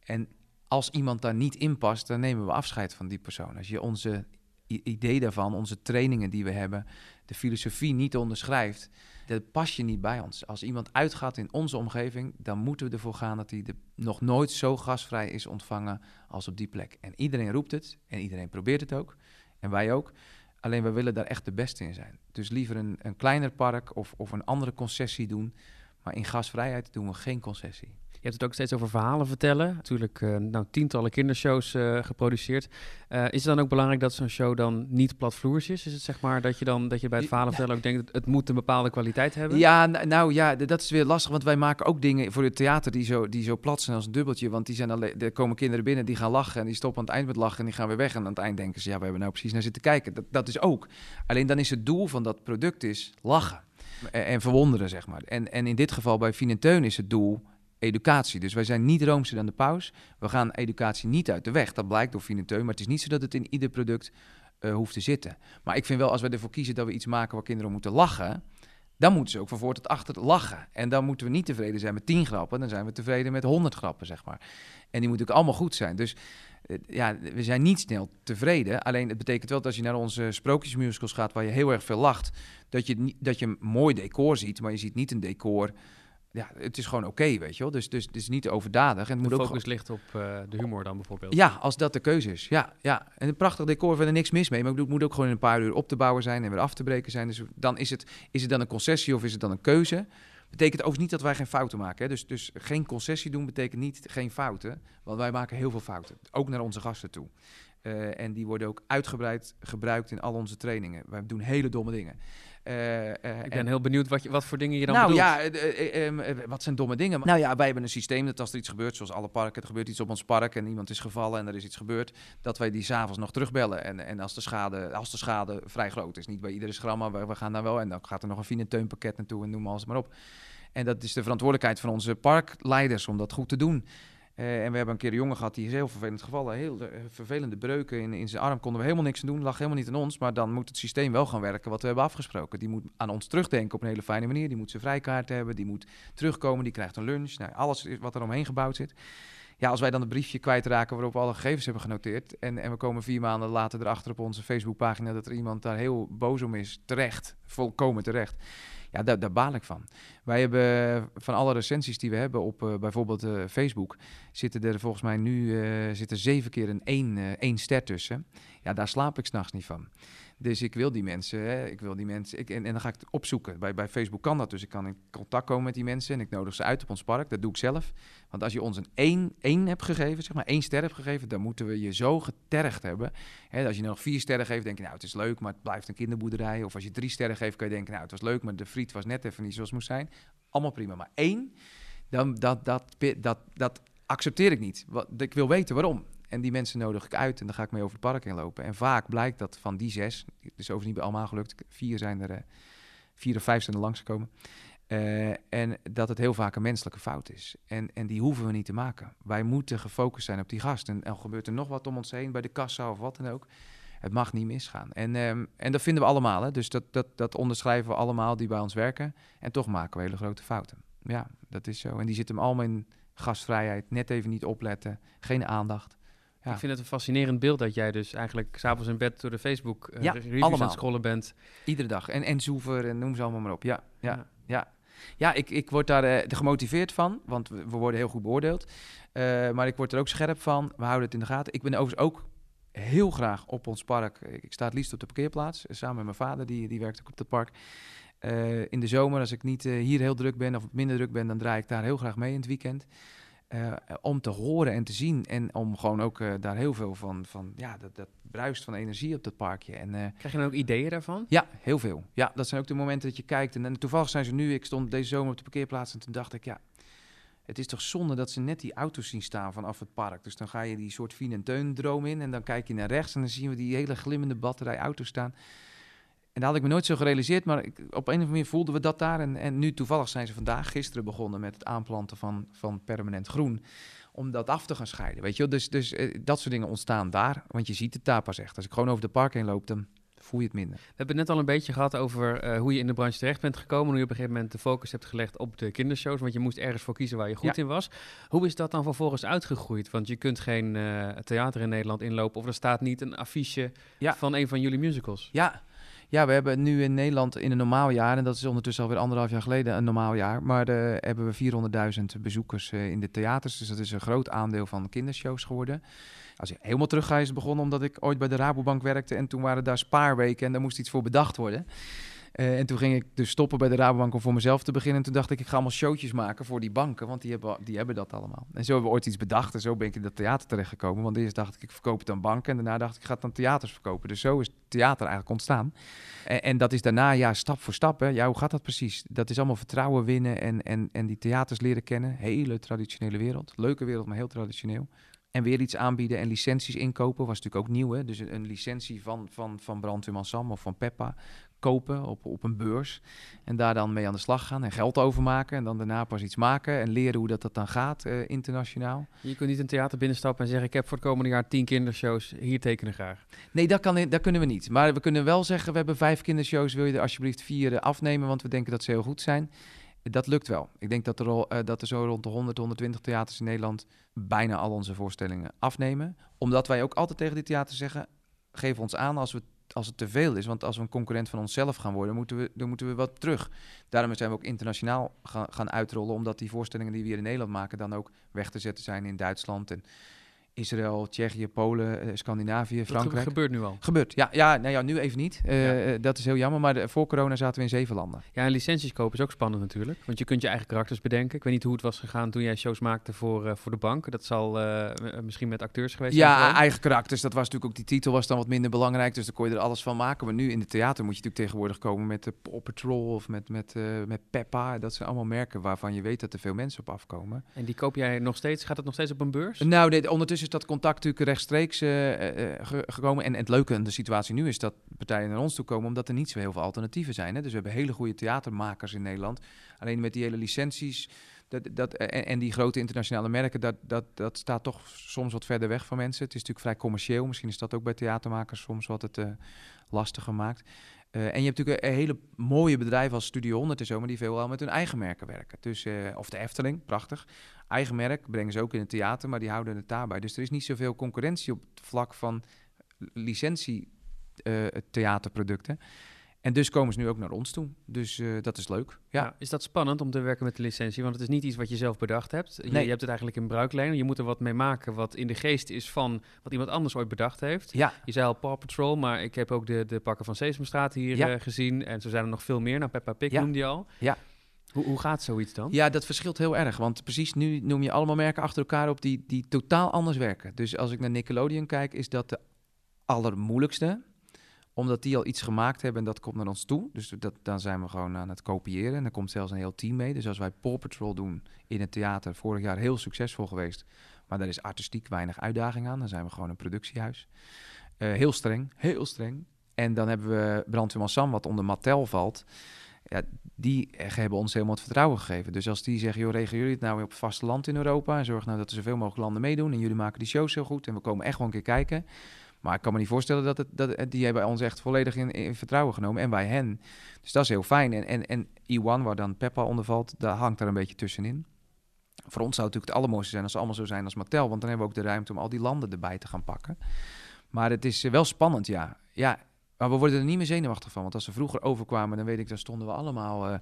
En als iemand daar niet in past, dan nemen we afscheid van die persoon. Als je onze idee daarvan, onze trainingen die we hebben, de filosofie niet onderschrijft, dat pas je niet bij ons. Als iemand uitgaat in onze omgeving, dan moeten we ervoor gaan dat hij de, nog nooit zo gasvrij is ontvangen als op die plek. En iedereen roept het en iedereen probeert het ook. En wij ook. Alleen we willen daar echt de beste in zijn. Dus liever een, een kleiner park of, of een andere concessie doen. Maar in gasvrijheid doen we geen concessie. Je hebt het ook steeds over verhalen vertellen. Natuurlijk uh, nou, tientallen kindershows uh, geproduceerd. Uh, is het dan ook belangrijk dat zo'n show dan niet platvloers is? Is het zeg maar dat je dan dat je bij het verhalen vertellen ook denkt... het moet een bepaalde kwaliteit hebben? Ja, nou ja, dat is weer lastig. Want wij maken ook dingen voor het theater die zo, die zo plat zijn als een dubbeltje. Want die zijn alleen, er komen kinderen binnen die gaan lachen... en die stoppen aan het eind met lachen en die gaan weer weg. En aan het eind denken ze, ja, we hebben nou precies naar zitten kijken. Dat, dat is ook. Alleen dan is het doel van dat product is lachen. En, en verwonderen, zeg maar. En, en in dit geval bij Fien en Teun is het doel educatie. Dus wij zijn niet roomser dan de paus. We gaan educatie niet uit de weg. Dat blijkt door Fineteun. Maar het is niet zo dat het in ieder product uh, hoeft te zitten. Maar ik vind wel, als we ervoor kiezen dat we iets maken waar kinderen moeten lachen... dan moeten ze ook van voor tot achter lachen. En dan moeten we niet tevreden zijn met tien grappen. Dan zijn we tevreden met honderd grappen, zeg maar. En die moeten ook allemaal goed zijn. Dus uh, ja, we zijn niet snel tevreden. Alleen het betekent wel dat als je naar onze sprookjesmusicals gaat... waar je heel erg veel lacht... dat je, dat je een mooi decor ziet, maar je ziet niet een decor ja, het is gewoon oké, weet je wel. Dus, dus het is niet overdadig. En het de moet focus ook ligt op uh, de humor dan bijvoorbeeld. Ja, als dat de keuze is. Ja, ja. En een prachtig decor, verder niks mis mee. Maar het moet ook gewoon in een paar uur op te bouwen zijn en weer af te breken zijn. Dus dan is het, is het dan een concessie of is het dan een keuze? Betekent overigens niet dat wij geen fouten maken. Hè? Dus, dus geen concessie doen betekent niet geen fouten. Want wij maken heel veel fouten. Ook naar onze gasten toe. Uh, en die worden ook uitgebreid gebruikt in al onze trainingen. Wij doen hele domme dingen. Uh, uh, ik ben heel benieuwd wat, je, wat voor dingen je dan nou, bedoelt. ja, uh, wat zijn domme dingen? Nou ja, wij hebben een systeem dat als er iets gebeurt, zoals alle parken, er gebeurt iets op ons park en iemand is gevallen en er is iets gebeurd, dat wij die s'avonds nog terugbellen. En, en als, de schade, als de schade vrij groot is, niet bij iedere schram, maar we, we gaan daar wel en dan gaat er nog een fineteunpakket naartoe en noem alles maar op. En dat is de verantwoordelijkheid van onze parkleiders om dat goed te doen. Uh, en we hebben een keer een jongen gehad die is heel vervelend gevallen. Heel uh, vervelende breuken in, in zijn arm. Konden we helemaal niks aan doen. Lag helemaal niet aan ons. Maar dan moet het systeem wel gaan werken wat we hebben afgesproken. Die moet aan ons terugdenken op een hele fijne manier. Die moet zijn vrijkaart hebben. Die moet terugkomen. Die krijgt een lunch. Nou, alles wat er omheen gebouwd zit. Ja, als wij dan het briefje kwijtraken waarop we alle gegevens hebben genoteerd. En, en we komen vier maanden later erachter op onze Facebookpagina dat er iemand daar heel boos om is. Terecht. Volkomen terecht. Ja, daar, baal ik van. Wij hebben van alle recensies die we hebben op uh, bijvoorbeeld uh, Facebook, zitten er volgens mij nu zitten zeven keer een één, één ster tussen. Ja, daar slaap ik s'nachts niet van. Dus ik wil die mensen, hè, ik wil die mensen, ik, en, en dan ga ik het opzoeken. Bij, bij Facebook kan dat, dus ik kan in contact komen met die mensen en ik nodig ze uit op ons park. Dat doe ik zelf. Want als je ons een één, één hebt gegeven, zeg maar één ster hebt gegeven, dan moeten we je zo getergd hebben. Hè, als je nog vier sterren geeft, denk je, nou, het is leuk, maar het blijft een kinderboerderij. Of als je drie sterren geeft, kan je denken, nou, het was leuk, maar de friet was net even niet zoals het moest zijn. Allemaal prima. Maar één, dan, dat, dat, dat, dat accepteer ik niet. Ik wil weten waarom. En die mensen nodig ik uit en dan ga ik mee over het park heen lopen. En vaak blijkt dat van die zes, dus overigens niet bij allemaal gelukt, vier zijn er, uh, vier of vijf zijn er langsgekomen. Uh, en dat het heel vaak een menselijke fout is. En, en die hoeven we niet te maken. Wij moeten gefocust zijn op die gast. En, en gebeurt er nog wat om ons heen bij de kassa of wat dan ook. Het mag niet misgaan. En, um, en dat vinden we allemaal. Hè? Dus dat, dat, dat onderschrijven we allemaal die bij ons werken. En toch maken we hele grote fouten. Ja, dat is zo. En die zitten allemaal in gastvrijheid. Net even niet opletten. Geen aandacht. Ja. Ik vind het een fascinerend beeld dat jij dus eigenlijk s'avonds in bed door de Facebook uh, ja, reviews allemaal. aan het scrollen bent. Iedere dag. En, en Zoever en noem ze allemaal maar op. Ja, ja, ja. ja. ja ik, ik word daar uh, gemotiveerd van, want we, we, worden heel goed beoordeeld. Uh, maar ik word er ook scherp van. We houden het in de gaten. Ik ben overigens ook heel graag op ons park. Ik sta het liefst op de parkeerplaats, samen met mijn vader, die, die werkt ook op het park. in de zomer, als ik niet hier heel druk ben of minder druk ben, dan draai ik daar heel graag mee in het weekend. Uh, om te horen en te zien. En om gewoon ook uh, daar heel veel van, van ja, dat, dat bruist van energie op dat parkje. En, uh, Krijg je dan ook ideeën daarvan? Ja, heel veel. Ja, dat zijn ook de momenten dat je kijkt. En, en, toevallig zijn ze nu, ik stond deze zomer op de parkeerplaats en toen dacht ik, ja, het is toch zonde dat ze net die auto's zien staan vanaf het park. Dus dan ga je die soort Fien en Teun droom in en dan kijk je naar rechts en dan zien we die hele glimmende batterij auto's staan. En dat had ik me nooit zo gerealiseerd, maar ik, op een of andere manier voelden we dat daar. En, en nu toevallig zijn ze vandaag, gisteren begonnen met het aanplanten van, van permanent groen. Om dat af te gaan scheiden, weet je wel. Dus, dus eh, dat soort dingen ontstaan daar, want je ziet het daar pas echt. Als ik gewoon over de park heen loop, dan voel je het minder. We hebben het net al een beetje gehad over eh, hoe je in de branche terecht bent gekomen. Hoe je op een gegeven moment de focus hebt gelegd op de kindershows. Want je moest ergens voor kiezen waar je goed Ja. in was. Hoe is dat dan vervolgens uitgegroeid? Want je kunt geen eh, theater in Nederland inlopen. Of er staat niet een affiche Ja. van een van jullie musicals. Ja. Ja, we hebben nu in Nederland in een normaal jaar, en dat is ondertussen alweer anderhalf jaar geleden een normaal jaar, maar hebben we 400.000 bezoekers eh, in de theaters. Dus dat is een groot aandeel van kindershows geworden. Als je helemaal terug ga, is het begonnen omdat ik ooit bij de Rabobank werkte en toen waren daar spaarweken en daar moest iets voor bedacht worden. Eh, en toen ging ik dus stoppen bij de Rabobank om voor mezelf te beginnen. En toen dacht ik, ik ga allemaal showtjes maken voor die banken, want die hebben, die hebben dat allemaal. En zo hebben we ooit iets bedacht en zo ben ik in dat theater terechtgekomen. Want eerst dacht ik, ik verkoop het aan banken en daarna dacht ik, ik ga het aan theaters verkopen. Dus zo is theater eigenlijk ontstaan. En, en dat is daarna, ja, stap voor stap. Hè. Ja, hoe gaat dat precies? Dat is allemaal vertrouwen winnen en, en, en die theaters leren kennen. Hele traditionele wereld. Leuke wereld, maar heel traditioneel. En weer iets aanbieden en licenties inkopen was natuurlijk ook nieuw. Hè? Dus een, licentie van, van, van Brandweerman Sam of van Peppa kopen op, op een beurs. En daar dan mee aan de slag gaan en geld overmaken. En dan daarna pas iets maken en leren hoe dat, dat dan gaat eh, internationaal. Je kunt niet een theater binnenstappen en zeggen... ik heb voor het komende jaar tien kindershows. Hier tekenen graag. Nee, dat, kan, dat kunnen we niet. Maar we kunnen wel zeggen, we hebben vijf kindershows. Wil je er alsjeblieft vier eh, afnemen, want we denken dat ze heel goed zijn. Dat lukt wel. Ik denk dat er, al, eh, dat er zo rond de 100, 120 theaters in Nederland bijna al onze voorstellingen afnemen. Omdat wij ook altijd tegen die theaters zeggen, geef ons aan als, we, als het te veel is. Want als we een concurrent van onszelf gaan worden, moeten we, dan moeten we wat terug. Daarom zijn we ook internationaal gaan, gaan uitrollen, omdat die voorstellingen die we hier in Nederland maken dan ook weg te zetten zijn in Duitsland en Israël, Tsjechië, Polen, eh, Scandinavië, Dat Frankrijk. gebeurt nu al. Gebeurt, ja. Ja, nou ja, nu even niet. Eh, Ja. eh, Dat is heel jammer, maar voor corona zaten we in zeven landen. Ja, en licenties kopen is ook spannend natuurlijk. Want je kunt je eigen karakters bedenken. Ik weet niet hoe het was gegaan toen jij shows maakte voor, voor de bank. Dat zal m- misschien met acteurs geweest zijn. Ja, eigen karakters. Dat was natuurlijk ook die titel was dan wat minder belangrijk, dus dan kon je er alles van maken. Maar nu in het theater moet je natuurlijk tegenwoordig komen met de Paw Patrol of met, met, met Peppa. Dat zijn allemaal merken waarvan je weet dat er veel mensen op afkomen. En die koop jij nog steeds? Gaat het nog steeds op een beurs? Nou, nee, ondertussen is dat contact natuurlijk rechtstreeks eh, eh, ge- gekomen. En, het leuke aan de situatie nu is dat partijen naar ons toe komen, omdat er niet zo heel veel alternatieven zijn. Hè? Dus we hebben hele goede theatermakers in Nederland. Alleen met die hele licenties dat, dat, en, die grote internationale merken, dat, dat, dat staat toch soms wat verder weg van mensen. Het is natuurlijk vrij commercieel. Misschien is dat ook bij theatermakers soms wat het eh, lastiger maakt. Eh, en je hebt natuurlijk een, hele mooie bedrijven als Studio 100 en zo, maar die veelal met hun eigen merken werken. Dus, eh, of de Efteling, prachtig. Eigen merk brengen ze ook in het theater, maar die houden het daarbij. Dus er is niet zoveel concurrentie op het vlak van licentie eh, theaterproducten. En dus komen ze nu ook naar ons toe. Dus eh, dat is leuk. Ja. Is dat spannend om te werken met de licentie? Want het is niet iets wat je zelf bedacht hebt. Je, Nee. je hebt het eigenlijk in bruikleen. Je moet er wat mee maken wat in de geest is van wat iemand anders ooit bedacht heeft. Ja, Je zei al Paw Patrol, maar ik heb ook de, de pakken van Sesamstraat hier Ja. eh, gezien. En zo zijn er nog veel meer. Nou, Peppa Pig Ja. noemde je al. Ja. Hoe, hoe gaat zoiets dan? Ja, dat verschilt heel erg. Want precies nu noem je allemaal merken achter elkaar op die, die totaal anders werken. Dus als ik naar Nickelodeon kijk, is dat de allermoeilijkste. Omdat die al iets gemaakt hebben en dat komt naar ons toe. Dus dat, dan zijn we gewoon aan het kopiëren. En dan komt zelfs een heel team mee. Dus als wij Paw Patrol doen in het theater, vorig jaar heel succesvol geweest. Maar daar is artistiek weinig uitdaging aan. Dan zijn we gewoon een productiehuis. Eh, heel streng, heel streng. En dan hebben we Brandweerman Sam, wat onder Mattel valt. Ja, die hebben ons helemaal het vertrouwen gegeven. Dus als die zeggen, joh, regelen jullie het nou op het vasteland in Europa... en zorg nou dat er zoveel mogelijk landen meedoen... en jullie maken die shows heel goed en we komen echt wel een keer kijken... Maar ik kan me niet voorstellen dat het... Dat, die hebben ons echt volledig in, in vertrouwen genomen. En wij hen. Dus dat is heel fijn. En, en, en Iwan, waar dan Peppa onder valt... daar hangt daar een beetje tussenin. Voor ons zou het natuurlijk het allermooiste zijn... als ze allemaal zo zijn als Mattel. Want dan hebben we ook de ruimte om al die landen erbij te gaan pakken. Maar het is eh, wel spannend, ja. Ja, maar we worden er niet meer zenuwachtig van. Want als ze vroeger overkwamen, dan weet ik, dan stonden we allemaal eh,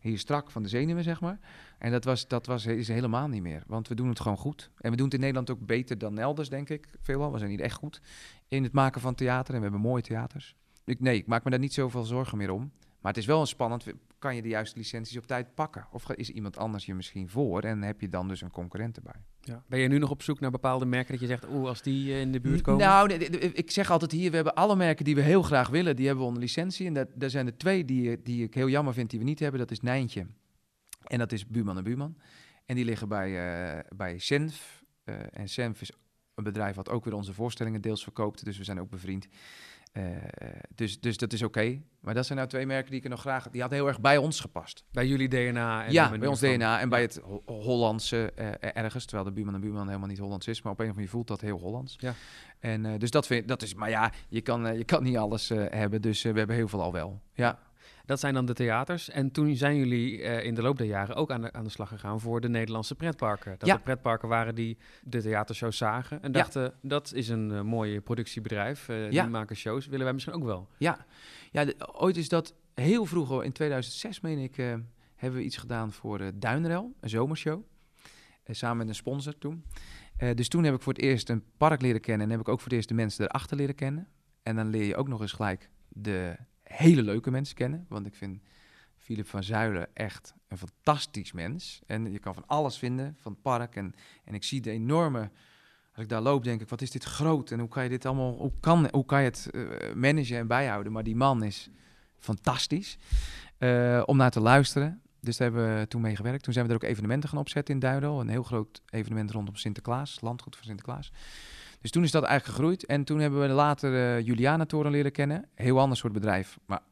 hier strak van de zenuwen, zeg maar. En dat, was, dat was, is helemaal niet meer. Want we doen het gewoon goed. En we doen het in Nederland ook beter dan elders, denk ik. Veelal. We zijn hier echt goed in het maken van theater. En we hebben mooie theaters. Ik, nee, ik maak me daar niet zoveel zorgen meer om. Maar het is wel een spannend. Kan je de juiste licenties op tijd pakken? Of is iemand anders je misschien voor? En heb je dan dus een concurrent erbij? Ja. Ben je nu nog op zoek naar bepaalde merken dat je zegt, oeh, als die eh, in de buurt komen? Nou, ik zeg altijd hier, we hebben alle merken die we heel graag willen, die hebben we onder licentie. En dat, daar zijn er twee die, die ik heel jammer vind die we niet hebben. Dat is Nijntje en dat is Buurman en Buurman. En die liggen bij, eh bij Senf. Eh, en Senf is een bedrijf wat ook weer onze voorstellingen deels verkoopt, dus we zijn ook bevriend. Eh, dus, dus dat is oké. Maar dat zijn nou twee merken die ik er nog graag... Die hadden heel erg bij ons gepast. Bij jullie DNA. En ja, bij ons van- DNA en bij het Ho- Hollandse eh, ergens. Terwijl de buurman en buurman helemaal niet Hollands is. Maar op een of andere manier voelt dat heel Hollands. Ja. En eh, dus dat, vind, dat is... Maar ja, je kan, je kan niet alles hebben. Dus we hebben heel veel al wel. Ja. Dat zijn dan de theaters. En toen zijn jullie eh, in de loop der jaren ook aan de, aan de slag gegaan voor de Nederlandse pretparken. Dat Ja. er pretparken waren die de theatershows zagen en Ja. dachten, dat is een eh, mooi productiebedrijf. eh, Ja. Die maken shows, willen wij misschien ook wel. Ja, ja de- ooit is dat heel vroeger, in 2006 meen ik, hebben we iets gedaan voor Duinrel, een zomershow. Samen met een sponsor toen. Dus toen heb ik voor het eerst een park leren kennen en heb ik ook voor het eerst de mensen erachter leren kennen. En dan leer je ook nog eens gelijk de hele leuke mensen kennen. Want ik vind Philip van Zuilen echt een fantastisch mens. En je kan van alles vinden van het park. En, en ik zie de enorme... Als ik daar loop, denk ik, wat is dit groot? En hoe kan je dit allemaal... Hoe kan, hoe kan je het eh, managen en bijhouden? Maar die man is fantastisch eh, om naar te luisteren. Dus daar hebben we toen mee gewerkt. Toen zijn we er ook evenementen gaan opzetten in Duidel. Een heel groot evenement rondom Sinterklaas, landgoed van Sinterklaas. Dus toen is dat eigenlijk gegroeid. En toen hebben we later eh Juliana Toren leren kennen. Heel ander soort bedrijf, maar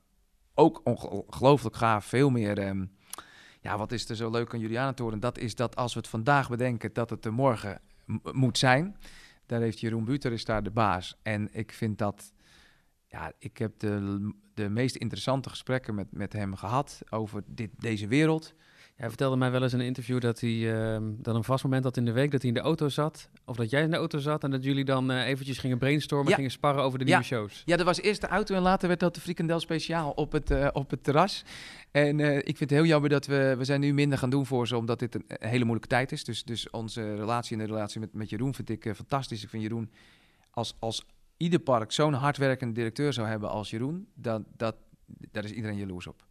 ook ongelooflijk gaaf. Veel meer... ehm, ja, wat is er zo leuk aan Juliana Toren? Dat is dat als we het vandaag bedenken, dat het er morgen moet zijn. Daar heeft Jeroen Buter daar de baas. En ik vind dat... Ja, ik heb de, de meest interessante gesprekken met, met hem gehad over dit, deze wereld. Hij vertelde mij wel eens in een interview dat hij ehm, dan een vast moment had in de week dat hij in de auto zat. Of dat jij in de auto zat en dat jullie dan eh, eventjes gingen brainstormen, Ja. gingen sparren over de Ja. nieuwe shows. Ja, dat was eerst de auto en later werd dat de frikandel speciaal op het, eh, op het terras. En eh, ik vind het heel jammer dat we, we zijn nu minder gaan doen voor ze, omdat dit een, hele moeilijke tijd is. Dus, dus onze relatie en de relatie met, met Jeroen vind ik fantastisch. Ik vind Jeroen, als, als ieder park zo'n hardwerkende directeur zou hebben als Jeroen, dan, dat, daar is iedereen jaloers op.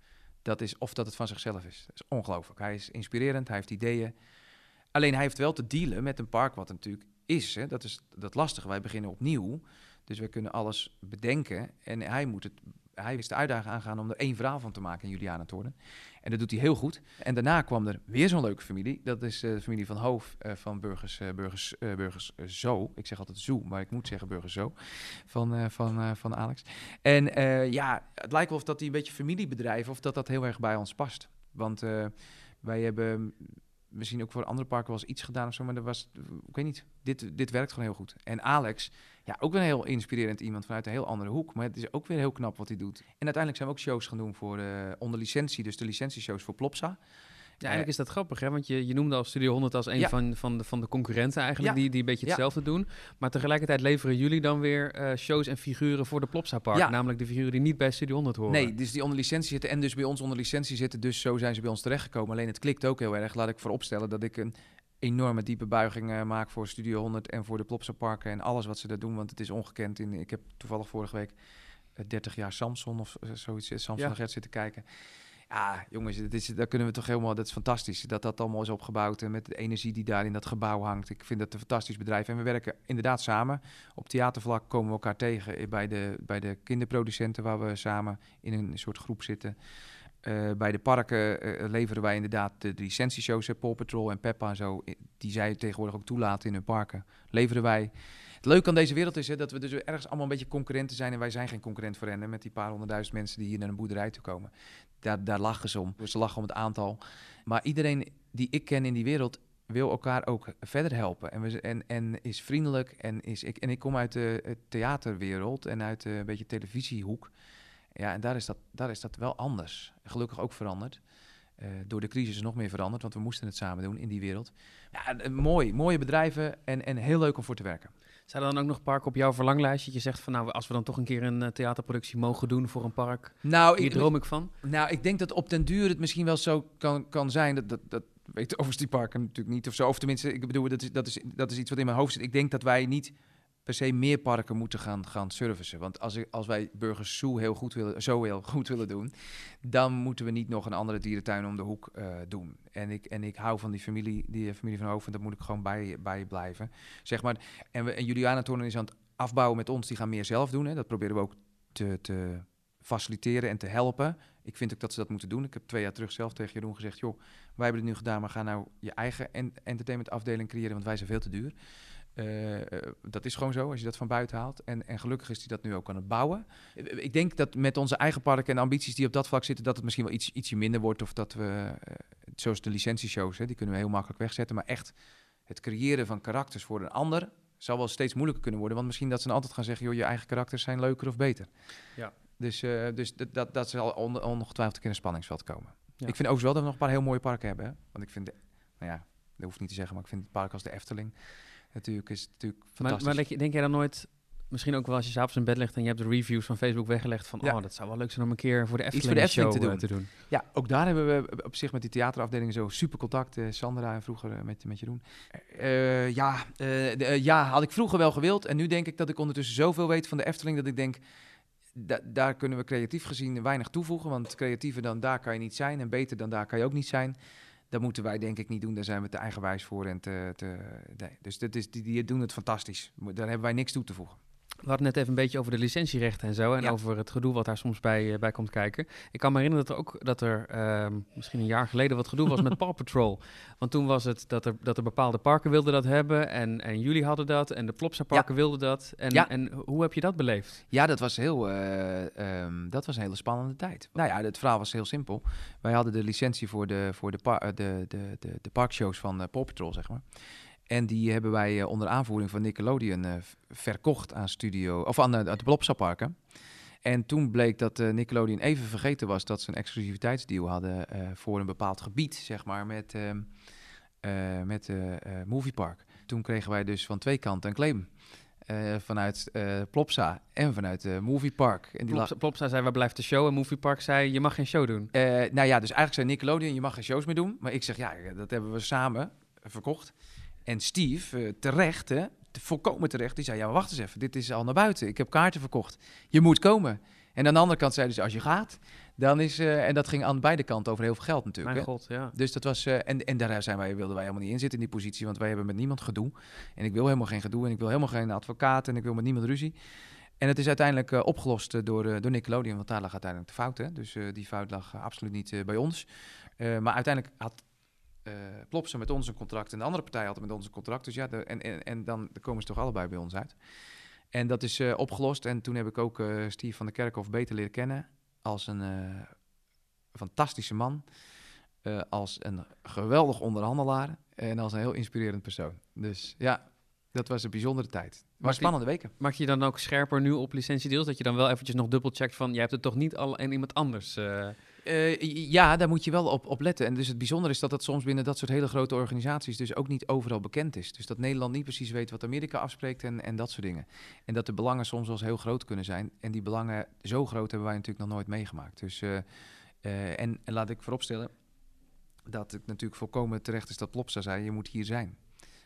Dat is of dat het van zichzelf is. Dat is ongelooflijk. Hij is inspirerend, hij heeft ideeën. Alleen hij heeft wel te dealen met een park wat natuurlijk is. Hè. Dat is dat lastige. Wij beginnen opnieuw. Dus we kunnen alles bedenken. En hij moet het. Hij is de uitdaging aangaan om er één verhaal van te maken in Juliana Toren. En dat doet hij heel goed. En daarna kwam er weer zo'n leuke familie. Dat is eh, de familie van Hoof eh, van Burgers, eh, Burgers, Burgers Zo. Ik zeg altijd Zoo, maar ik moet zeggen Burgers Zo. Van, van, van Alex. En ja, het lijkt wel of dat die een beetje familiebedrijven, of dat dat heel erg bij ons past. Want wij hebben misschien ook voor andere parken wel eens iets gedaan of zo, maar dat was, ik weet niet, dit, dit werkt gewoon heel goed. En Alex, ja, ook weer een heel inspirerend iemand vanuit een heel andere hoek, maar het is ook weer heel knap wat hij doet. En uiteindelijk zijn we ook shows gaan doen voor eh, onder licentie, dus de licentieshows voor Plopsa. Ja, eigenlijk is dat grappig, hè? Want je, je noemde al Studio 100 als een Ja. van, van, de, van de concurrenten eigenlijk, Ja. die, die een beetje Ja. hetzelfde doen. Maar tegelijkertijd leveren jullie dan weer eh, shows en figuren voor de Plopsa Park. Namelijk de figuren die niet bij Studio 100 horen. Nee, dus die onder licentie zitten en dus bij ons onder licentie zitten. Dus zo zijn ze bij ons terechtgekomen. Alleen het klikt ook heel erg. Laat ik vooropstellen dat ik een enorme diepe buiging eh, maak voor Studio 100 en voor de Plopsa Parken en alles wat ze daar doen. Want het is ongekend. In, ik heb toevallig vorige week eh, 30 jaar Samson of eh, zoiets, eh, Samson Ja. zitten kijken. Ja, jongens, dit is, daar kunnen we toch helemaal... Dat is fantastisch, dat dat allemaal is opgebouwd... en met de energie die daar in dat gebouw hangt. Ik vind dat een fantastisch bedrijf. En we werken inderdaad samen. Op theatervlak komen we elkaar tegen eh, bij de, bij de kinderproducenten... waar we samen in een soort groep zitten. Eh, bij de parken eh, leveren wij inderdaad de, de licentieshows... Paw Patrol en Peppa en zo... die zij tegenwoordig ook toelaten in hun parken. Leveren wij... Het leuke aan deze wereld is hè, dat we dus ergens allemaal een beetje concurrenten zijn... en wij zijn geen concurrent voor hen... met die paar honderdduizend mensen die hier naar een boerderij toe komen daar, daar lachen ze om. Ze lachen om het aantal. Maar iedereen die ik ken in die wereld wil elkaar ook verder helpen. En, we, en, en is vriendelijk. En, is, ik, en ik kom uit de eh, theaterwereld en uit de een beetje televisiehoek. Ja, en daar is dat, daar is dat wel anders. Gelukkig ook veranderd. Eh, door de crisis is nog meer veranderd, want we moesten het samen doen in die wereld. Ja, mooi, mooie bedrijven en, en heel leuk om voor te werken. Zijn er dan ook nog parken op jouw verlanglijstje? Je zegt van nou, als we dan toch een keer een eh, theaterproductie mogen doen voor een park, Nou, hier ik, droom ik van. Nou, ik denk dat op den duur het misschien wel zo kan, kan zijn. Dat, dat, dat weet overigens die parken natuurlijk niet of zo. Of tenminste, ik bedoel, dat is, dat, is, dat is iets wat in mijn hoofd zit. Ik denk dat wij niet per se meer parken moeten gaan, gaan servicen. Want als, ik, als wij Burgers Zoo heel goed willen, zo heel [laughs] goed willen doen... dan moeten we niet nog een andere dierentuin om de hoek eh, doen. En ik, en ik hou van die familie, die familie van Hoofd... en daar moet ik gewoon bij, bij blijven. Zeg maar, en, en Juliana Toren is aan het afbouwen met ons. Die gaan meer zelf doen. Hè. Dat proberen we ook te... te faciliteren en te helpen. Ik vind ook dat ze dat moeten doen. Ik heb twee jaar terug zelf tegen Jeroen gezegd... joh, wij hebben het nu gedaan, maar ga nou je eigen en entertainmentafdeling creëren... want wij zijn veel te duur. Eh, eh, dat is gewoon zo als je dat van buiten haalt. En, en gelukkig is hij dat nu ook aan het bouwen. Eh, Ik denk dat met onze eigen parken en ambities die op dat vlak zitten, dat het misschien wel iets, ietsje minder wordt. Of dat we, zoals de licentieshows, hè, die kunnen we heel makkelijk wegzetten. Maar echt het creëren van karakters voor een ander zal wel steeds moeilijker kunnen worden. Want misschien dat ze dan altijd gaan zeggen, joh, je eigen karakters zijn leuker of beter. Ja. Dus, dus dat, dat, dat zal on, ongetwijfeld een keer een spanningsveld komen. Ja. Ik vind overigens wel dat we nog een paar heel mooie parken hebben. Hè? Want ik vind, de- nou ja, dat hoeft niet te zeggen, maar ik vind het park als de Efteling natuurlijk is het natuurlijk Maar, fantastisch. maar denk, je- denk jij dan nooit, misschien ook wel als je s'avonds in bed ligt en je hebt de reviews van Facebook weggelegd van, Ja. oh, dat zou wel leuk zijn om een keer voor de Efteling, voor de Efteling show, te eh, doen. te doen. Ja, ook daar hebben we op zich met die theaterafdeling zo super contact. eh, Sandra en vroeger eh, met, met Jeroen. Eh, ja, ja, had ik vroeger wel gewild. En nu denk ik dat ik ondertussen zoveel weet van de Efteling... dat ik denk, da- daar kunnen we creatief gezien weinig toevoegen. Want creatiever dan daar kan je niet zijn. En beter dan daar kan je ook niet zijn. Dat moeten wij denk ik niet doen. Daar zijn we te eigenwijs voor. En te, nee. Dus dat is, die, die doen het fantastisch. Daar hebben wij niks toe te voegen. We hadden net even een beetje over de licentierechten en zo. En Ja. over het gedoe wat daar soms bij, eh, bij komt kijken. Ik kan me herinneren dat er ook dat er ehm, misschien een jaar geleden wat gedoe was met [laughs] Paw Patrol. Want toen was het dat er, dat er bepaalde parken wilden dat hebben. En, en jullie hadden dat. En de Plopsa parken wilden dat. En, Ja. en hoe heb je dat beleefd? Ja, dat was, heel, eh, ehm, dat was een hele spannende tijd. Nou ja, het verhaal was heel simpel. Wij hadden de licentie voor de, voor de, par- eh, de, de, de, de parkshows van Paw Patrol, zeg maar. En die hebben wij eh, onder aanvoering van Nickelodeon eh, verkocht aan studio, of aan eh, de Blopsa parken. En toen bleek dat eh, Nickelodeon even vergeten was dat ze een exclusiviteitsdeal hadden eh, voor een bepaald gebied, zeg maar, met, ehm eh met eh, eh, Moviepark. Toen kregen wij dus van twee kanten een claim. Eh, vanuit eh, Plopsa en vanuit eh Moviepark. En die Plopsa, Plopsa zei, waar blijft de show? En Movie Park zei, je mag geen show doen. eh, nou ja, dus eigenlijk zei Nickelodeon, je mag geen shows meer doen. Maar ik zeg, ja, dat hebben we samen verkocht. En Steve, eh, terecht, hè, volkomen terecht, die zei, ja, maar wacht eens even, dit is al naar buiten. Ik heb kaarten verkocht. Je moet komen. En aan de andere kant zeiden ze, als je gaat, dan is... eh, en dat ging aan beide kanten over heel veel geld natuurlijk. Mijn hè. god, ja. Dus dat was. eh, en, en daar zijn wij, wilden wij helemaal niet in zitten in die positie. Want wij hebben met niemand gedoe. En ik wil helemaal geen gedoe. En ik wil helemaal geen advocaat. En ik wil met niemand ruzie. En het is uiteindelijk opgelost door, door Nickelodeon. Want daar lag uiteindelijk de fout. Hè? Dus die fout lag absoluut niet bij ons. Maar uiteindelijk had. Eh Plopsa met ons een contract en de andere partij had met ons een contract. Dus ja, de, en, en, en dan komen ze toch allebei bij ons uit. En dat is eh, opgelost. En toen heb ik ook eh Steve van der Kerkhof beter leren kennen als een fantastische man. als een geweldig onderhandelaar en als een heel inspirerend persoon. Dus ja, dat was een bijzondere tijd. Maar spannende weken. Maak je dan ook scherper nu op licentiedeals? Dat je dan wel eventjes nog dubbelcheckt van, jij hebt het toch niet al en iemand anders? Eh, ja, daar moet je wel op, op letten. En dus het bijzondere is dat dat soms binnen dat soort hele grote organisaties dus ook niet overal bekend is. Dus dat Nederland niet precies weet wat Amerika afspreekt en, en dat soort dingen. En dat de belangen soms wel eens heel groot kunnen zijn. En die belangen zo groot hebben wij natuurlijk nog nooit meegemaakt. Dus, eh, eh, en, en laat ik vooropstellen dat het natuurlijk volkomen terecht is dat Plopsa zei, je moet hier zijn.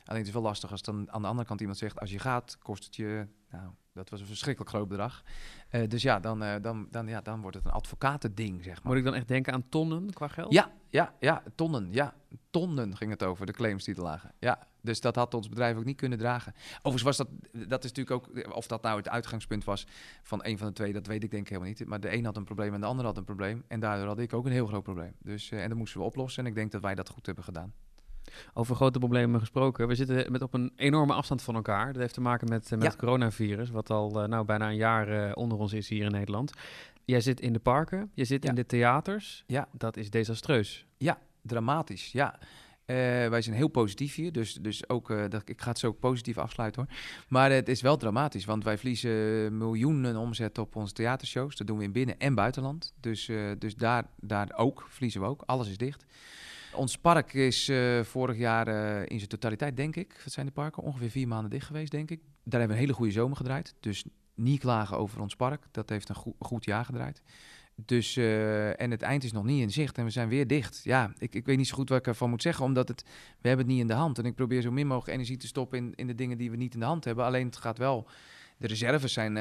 Alleen het is wel lastig als dan aan de andere kant iemand zegt, als je gaat, kost het je, nou, dat was een verschrikkelijk groot bedrag. Eh, dus ja dan, eh, dan, dan, ja, dan wordt het een advocatending, zeg maar. moet ik dan echt denken aan tonnen qua geld? Ja, ja, ja, tonnen. Ja, tonnen ging het over, de claims die er lagen. Ja, dus dat had ons bedrijf ook niet kunnen dragen. Overigens was dat, dat is natuurlijk ook, of dat nou het uitgangspunt was van een van de twee, dat weet ik denk ik helemaal niet. Maar de een had een probleem en de ander had een probleem. En daardoor had ik ook een heel groot probleem. Dus, eh, en dat moesten we oplossen en ik denk dat wij dat goed hebben gedaan. Over grote problemen gesproken. We zitten met op een enorme afstand van elkaar. Dat heeft te maken met, eh, met Ja. het coronavirus, wat al eh, nou, bijna een jaar eh, onder ons is hier in Nederland. Jij zit in de parken, je zit Ja. in de theaters. Ja. Dat is desastreus. Dramatisch, ja. Wij zijn heel positief hier, dus, dus ook, dat, ik ga het zo ook positief afsluiten hoor. Maar het is wel dramatisch, want wij verliezen miljoenen omzet op onze theatershows. Dat doen we in binnen- en buitenland. Dus, dus daar, daar ook, verliezen we ook. Alles is dicht. Ons park is eh, vorig jaar eh, in zijn totaliteit, denk ik, wat zijn de parken? Ongeveer vier maanden dicht geweest, denk ik. Daar hebben we een hele goede zomer gedraaid. Dus niet klagen over ons park. Dat heeft een goe- goed jaar gedraaid. Dus, eh, en het eind is nog niet in zicht en we zijn weer dicht. Ja, ik, ik weet niet zo goed wat ik ervan moet zeggen, omdat het, we hebben het niet in de hand. En ik probeer zo min mogelijk energie te stoppen in, in de dingen die we niet in de hand hebben. Alleen het gaat wel, de reserves zijn,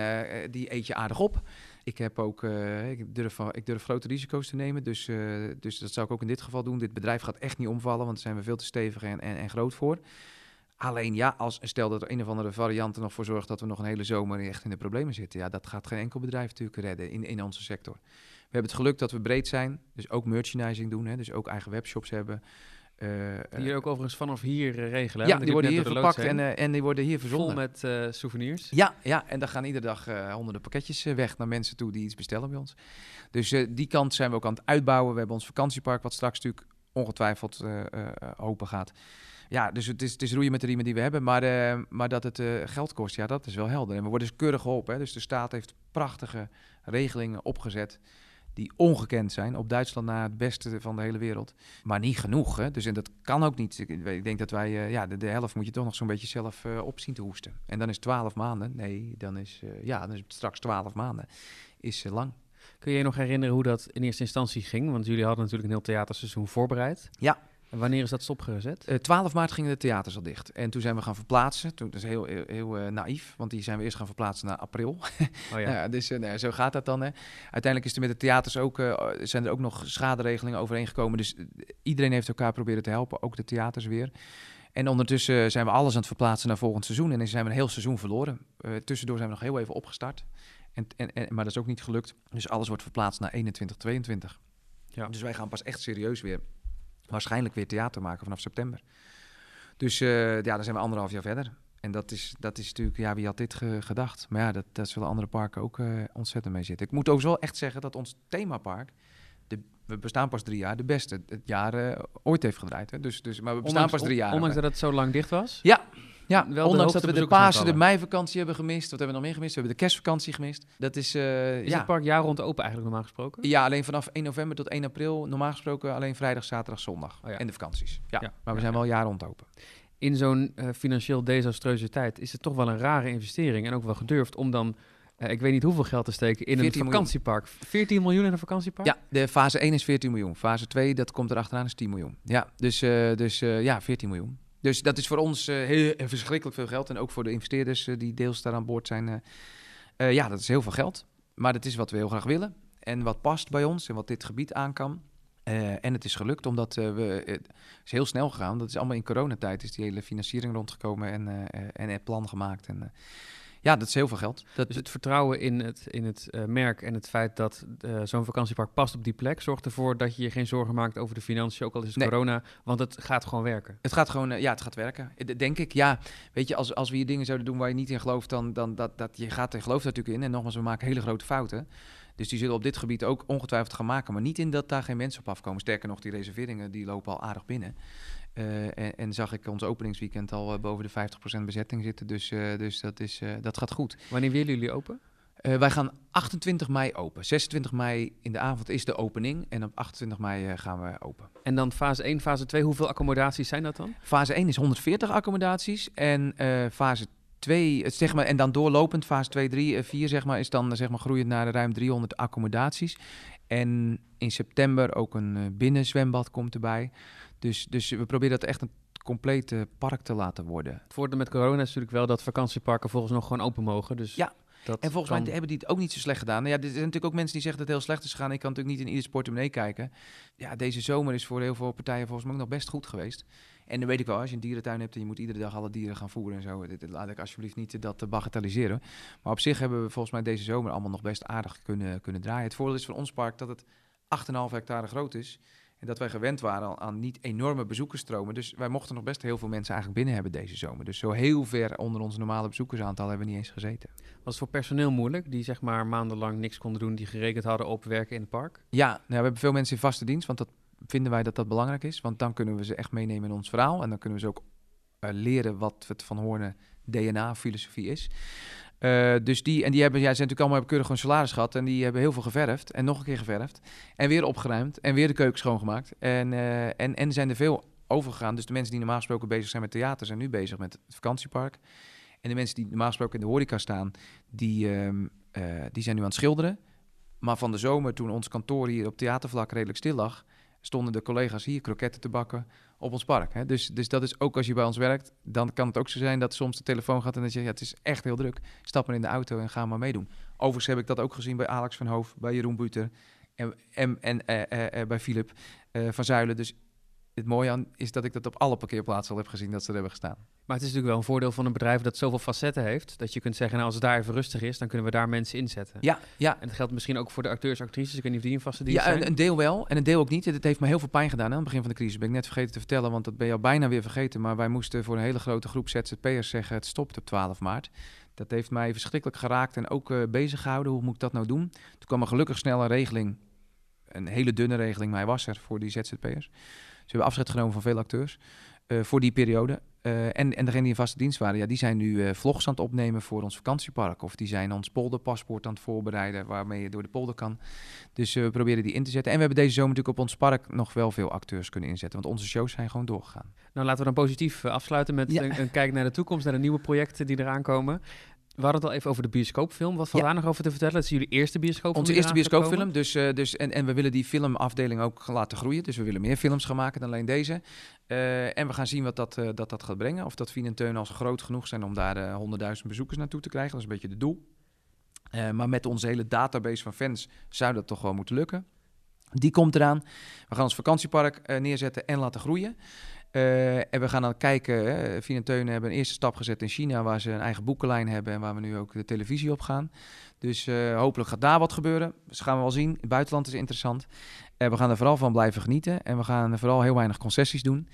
die eet je aardig op. Ik heb ook, eh, ik, durf, ik durf grote risico's te nemen, dus, eh, dus dat zou ik ook in dit geval doen. Dit bedrijf gaat echt niet omvallen, want daar zijn we veel te stevig en, en, en groot voor. Alleen ja, als stel dat er een of andere variant er nog voor zorgt dat we nog een hele zomer echt in de problemen zitten. Ja, dat gaat geen enkel bedrijf natuurlijk redden in, in onze sector. We hebben het geluk dat we breed zijn, dus ook merchandising doen, hè, dus ook eigen webshops hebben. Eh, Die ook overigens vanaf hier eh, regelen. ja, die worden hier verpakt en, eh, en die worden hier verzonden. Vol met souvenirs. Ja, ja, en dan gaan iedere dag honderden pakketjes weg naar mensen toe die iets bestellen bij ons. Dus die kant zijn we ook aan het uitbouwen. We hebben ons vakantiepark, wat straks natuurlijk ongetwijfeld open gaat. Ja, dus het is, het is roeien met de riemen die we hebben. Maar, maar dat het geld kost, ja, dat is wel helder. En we worden dus keurig geholpen. Hè? Dus de staat heeft prachtige regelingen opgezet die ongekend zijn. Op Duitsland na het beste van de hele wereld. Maar niet genoeg. Hè? Dus en dat kan ook niet. Ik, denk dat wij, eh, ja, de, de helft moet je toch nog zo'n beetje zelf eh op zien te hoesten. En dan is 12 maanden. Nee, dan is, eh, ja, dan is het straks 12 maanden. Is lang. Kun je je nog herinneren hoe dat in eerste instantie ging? Want jullie hadden natuurlijk een heel theaterseizoen voorbereid. Ja. En wanneer is dat stopgezet? Eh 12 maart gingen de theaters al dicht. En toen zijn we gaan verplaatsen. Toen, dat is heel, heel, heel eh, naïef, want die zijn we eerst gaan verplaatsen naar april. Oh Ja. [laughs] ja. dus eh, nou zo gaat dat dan. Hè. Uiteindelijk is er met de theaters ook, zijn er ook nog schaderegelingen overeengekomen. Dus iedereen heeft elkaar proberen te helpen, ook de theaters weer. En ondertussen zijn we alles aan het verplaatsen naar volgend seizoen. En dan zijn we een heel seizoen verloren. Tussendoor zijn we nog heel even opgestart. En, en, en, maar dat is ook niet gelukt. Dus alles wordt verplaatst naar 21, 22. Ja. Dus wij gaan pas echt serieus weer, waarschijnlijk weer theater maken vanaf september. Dus eh, ja, dan zijn we anderhalf jaar verder. En dat is, dat is natuurlijk, ja, wie had dit ge- gedacht? Maar ja, dat, dat zullen andere parken ook eh, ontzettend mee zitten. Ik moet ook wel echt zeggen dat ons themapark, de, we bestaan pas drie jaar, de beste het jaar eh, ooit heeft gedraaid. Hè? Dus, dus, maar we bestaan pas drie jaar. Ondanks dat het zo lang dicht was? Ja, ja Wel ondanks dat we de. Pasen, de meivakantie hebben gemist. Wat hebben we nog meer gemist? We hebben de kerstvakantie gemist. Dat is, eh, Is ja. het park jaar rond open eigenlijk normaal gesproken? Ja, alleen vanaf 1 november tot 1 april. Normaal gesproken alleen vrijdag, zaterdag, zondag. Oh ja. En de vakanties. Ja, Ja. maar we zijn wel jaar rond open. In zo'n eh, financieel desastreuze tijd is het toch wel een rare investering en ook wel gedurfd om dan, eh, ik weet niet hoeveel geld te steken in een 14 miljoen. vakantiepark. 14 miljoen in een vakantiepark? Ja, de fase 1 is 14 miljoen. Fase 2, dat komt erachteraan, is 10 miljoen. Ja, dus, dus ja, 14 miljoen. Dus dat is voor ons eh, heel, verschrikkelijk veel geld. En ook voor de investeerders eh, die deels daar aan boord zijn. eh, ja, dat is heel veel geld. Maar dat is wat we heel graag willen. En wat past bij ons en wat dit gebied aan kan. En het is gelukt omdat we... Het is heel snel gegaan. Dat is allemaal in coronatijd. Is die hele financiering rondgekomen en, en plan gemaakt. En, ja, dat is heel veel geld. Dat, Dus het vertrouwen in het, in het eh, merk en het feit dat eh, zo'n vakantiepark past op die plek, zorgt ervoor dat je je geen zorgen maakt over de financiën, ook al is het Nee. corona, want het gaat gewoon werken. Het gaat gewoon, eh, ja, het gaat werken. Denk ik, ja. Weet je, als, als we hier dingen zouden doen waar je niet in gelooft, dan, dan dat, dat je gaat er gelooft natuurlijk in. En nogmaals, we maken hele grote fouten. Dus die zullen op dit gebied ook ongetwijfeld gaan maken. Maar niet in dat daar geen mensen op afkomen. Sterker nog, die reserveringen die lopen al aardig binnen. Eh, en, en zag ik ons openingsweekend al eh, boven de 50% bezetting zitten. Dus, eh, dus dat, is, dat gaat goed. Wanneer willen jullie open? Wij gaan 28 mei open. 26 mei in de avond is de opening. En op 28 mei gaan we open. En dan fase 1, fase 2, hoeveel accommodaties zijn dat dan? Fase 1 is 140 accommodaties. En fase 2, het zeg maar, en dan doorlopend, fase 2, 3, eh, 4, zeg maar, is dan zeg maar, groeiend naar ruim 300 accommodaties. En in september ook een binnenzwembad komt erbij. Dus, dus we proberen dat echt een complete park te laten worden. Het voordeel met corona is natuurlijk wel dat vakantieparken volgens nog gewoon open mogen. Dus Ja. dat En volgens kan- mij hebben die het ook niet zo slecht gedaan. Nou ja, er zijn natuurlijk ook mensen die zeggen dat het heel slecht is gegaan. Ik kan natuurlijk niet in ieder portemonnee kijken. Ja, deze zomer is voor heel veel partijen volgens mij ook nog best goed geweest. En dan weet ik wel, als je een dierentuin hebt en je moet iedere dag alle dieren gaan voeren en zo. Dit, laat ik alsjeblieft niet dat te bagatelliseren. Maar op zich hebben we volgens mij deze zomer allemaal nog best aardig kunnen, kunnen draaien. Het voordeel is van ons park dat het 8,5 hectare groot is. Dat wij gewend waren aan- aan niet enorme bezoekersstromen. Dus wij mochten nog best heel veel mensen eigenlijk binnen hebben deze zomer. Dus zo heel ver onder ons normale bezoekersaantal hebben we niet eens gezeten. Was het voor personeel moeilijk, die zeg maar maandenlang niks konden doen, die gerekend hadden op werken in het park? Ja, nou, we hebben veel mensen in vaste dienst, want dat vinden wij dat dat belangrijk is. Want dan kunnen we ze echt meenemen in ons verhaal. En dan kunnen we ze ook eh, leren wat het Van Hoornen DNA-filosofie is. Eh, dus die, en die hebben, ja, zijn natuurlijk allemaal hebben keurig een salaris gehad. En die hebben heel veel geverfd. En nog een keer geverfd. En weer opgeruimd. En weer de keuken schoongemaakt. En, eh, en, en zijn er veel overgegaan. Dus de mensen die normaal gesproken bezig zijn met theater, zijn nu bezig met het vakantiepark. En de mensen die normaal gesproken in de horeca staan, die, ehm, eh, die zijn nu aan het schilderen. Maar van de zomer, toen ons kantoor hier op theatervlak redelijk stil lag, stonden de collega's hier kroketten te bakken op ons park. Hè? Dus, dus dat is ook als je bij ons werkt, dan kan het ook zo zijn dat soms de telefoon gaat en dat je, ja, het is echt heel druk. Stap maar in de auto en ga maar meedoen. Overigens heb ik dat ook gezien bij Alex van Hoof, bij Jeroen Buter en, en, en eh, eh, eh, bij Philip van Zuilen. Dus het mooie aan is dat ik dat op alle parkeerplaatsen al heb gezien dat ze er hebben gestaan. Maar het is natuurlijk wel een voordeel van een bedrijf dat zoveel facetten heeft. Dat je kunt zeggen, nou, als het daar even rustig is, dan kunnen we daar mensen inzetten. Ja, ja. En dat geldt misschien ook voor de acteurs, actrices. Ik weet niet of die een vaste dienst Ja, zijn. een, een deel wel en een deel ook niet. Het heeft me heel veel pijn gedaan hè, aan het begin van de crisis. Ben ik net vergeten te vertellen, want dat ben je al bijna weer vergeten. Maar wij moesten voor een hele grote groep ZZP'ers zeggen, het stopt op 12 maart. Dat heeft mij verschrikkelijk geraakt en ook eh, bezig gehouden. Hoe moet ik dat nou doen? Toen kwam er gelukkig snel een regeling, een hele dunne regeling, maar hij was er voor die ZZP'ers. Ze hebben afscheid genomen van veel acteurs eh, voor die periode. Eh, en, en degenen die in vaste dienst waren, ja, die zijn nu eh, vlogs aan het opnemen voor ons vakantiepark. Of die zijn ons polderpaspoort aan het voorbereiden, waarmee je door de polder kan. Dus we proberen die in te zetten. En we hebben deze zomer natuurlijk op ons park nog wel veel acteurs kunnen inzetten. Want onze shows zijn gewoon doorgegaan. Nou, laten we dan positief afsluiten met Ja. een, een kijk naar de toekomst, naar de nieuwe projecten die eraan komen. We hadden het al even over de bioscoopfilm. Wat valt Ja. daar nog over te vertellen? Het is jullie eerste bioscoopfilm Onze eerste bioscoopfilm. Dus, eh, dus, en, en we willen die filmafdeling ook laten groeien. Dus we willen meer films gaan maken dan alleen deze. Eh, en we gaan zien wat dat, eh, dat, dat gaat brengen. Of dat Fien en Teun als groot genoeg zijn om daar eh 100.000 bezoekers naartoe te krijgen. Dat is een beetje het doel. Maar met onze hele database van fans zou dat toch wel moeten lukken. Die komt eraan. We gaan ons vakantiepark neerzetten en laten groeien. Eh, en we gaan dan kijken. Fien en Teun hebben een eerste stap gezet in China, waar ze een eigen boekenlijn hebben en waar we nu ook de televisie op gaan. Dus eh, hopelijk gaat daar wat gebeuren. Dus gaan we wel zien. Het buitenland is interessant. En we gaan er vooral van blijven genieten. En we gaan vooral heel weinig concessies doen.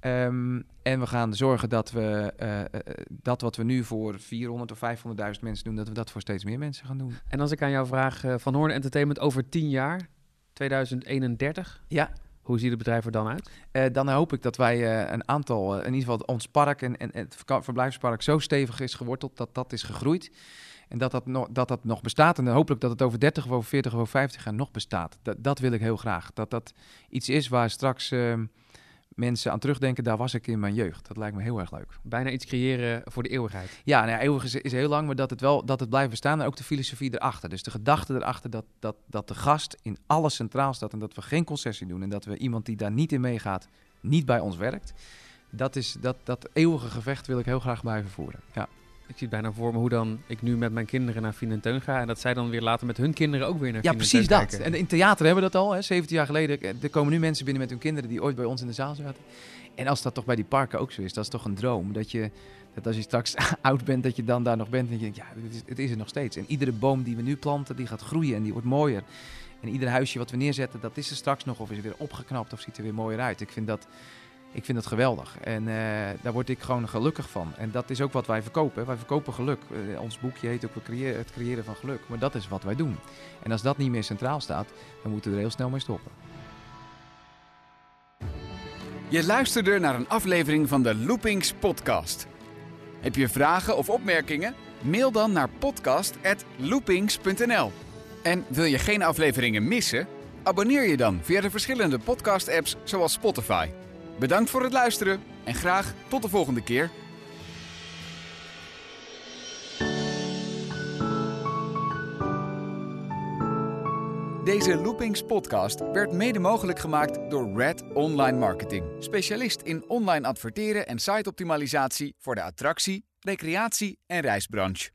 Ehm, en we gaan zorgen dat we dat wat we nu voor 400 of 500.000 mensen doen, dat we dat voor steeds meer mensen gaan doen. En als ik aan jou vraag, Van Hoorn Entertainment over 10 jaar, 2031, Ja, hoe ziet het bedrijf er dan uit? Eh, dan hoop ik dat wij eh, een aantal, eh, in ieder geval ons park en, het verblijfspark zo stevig is geworteld dat dat is gegroeid. En dat dat, nog, dat dat nog bestaat. En hopelijk dat het over 30 of over 40 of over 50 jaar nog bestaat. Dat, wil ik heel graag. Dat dat iets is waar straks eh, mensen aan terugdenken. Daar was ik in mijn jeugd. Dat lijkt me heel erg leuk. Bijna iets creëren voor de eeuwigheid. Ja, nou ja, eeuwig is, is heel lang, maar dat het wel dat het blijft bestaan. En ook de filosofie erachter. Dus de gedachte erachter dat, dat, dat de gast in alles centraal staat. En dat we geen concessie doen. En dat we iemand die daar niet in meegaat, niet bij ons werkt. Dat, is, dat, dat eeuwige gevecht wil ik heel graag blijven voeren. Ja. Ik zie het bijna voor me hoe dan ik nu met mijn kinderen naar Fien en Teun ga... en dat zij dan weer later met hun kinderen ook weer naar Ja, Fien precies dat. kijken. En in theater hebben we dat al, hè, 17 jaar geleden. Er komen nu mensen binnen met hun kinderen die ooit bij ons in de zaal zaten. En als dat toch bij die parken ook zo is, dat is toch een droom. Dat, je, dat als je straks [laughs] oud bent, dat je dan daar nog bent. En je denkt, ja, het is, het is er nog steeds. En iedere boom die we nu planten, die gaat groeien en die wordt mooier. En ieder huisje wat we neerzetten, dat is er straks nog. Of is er weer opgeknapt of ziet er weer mooier uit. Ik vind dat, ik vind dat geweldig. En eh, daar word ik gewoon gelukkig van. En dat is ook wat wij verkopen. Wij verkopen geluk. Eh, ons boekje heet ook het creëren van geluk. Maar dat is wat wij doen. En als dat niet meer centraal staat, dan moeten we er heel snel mee stoppen. Je luisterde naar een aflevering van de Loopings podcast. Heb je vragen of opmerkingen? Mail dan naar podcast@loopings.nl. En wil je geen afleveringen missen? Abonneer je dan via de verschillende podcast-apps zoals Spotify. Bedankt voor het luisteren en graag tot de volgende keer. Deze Loopings podcast werd mede mogelijk gemaakt door Red Online Marketing. Specialist in online adverteren en siteoptimalisatie voor de attractie, recreatie en reisbranche.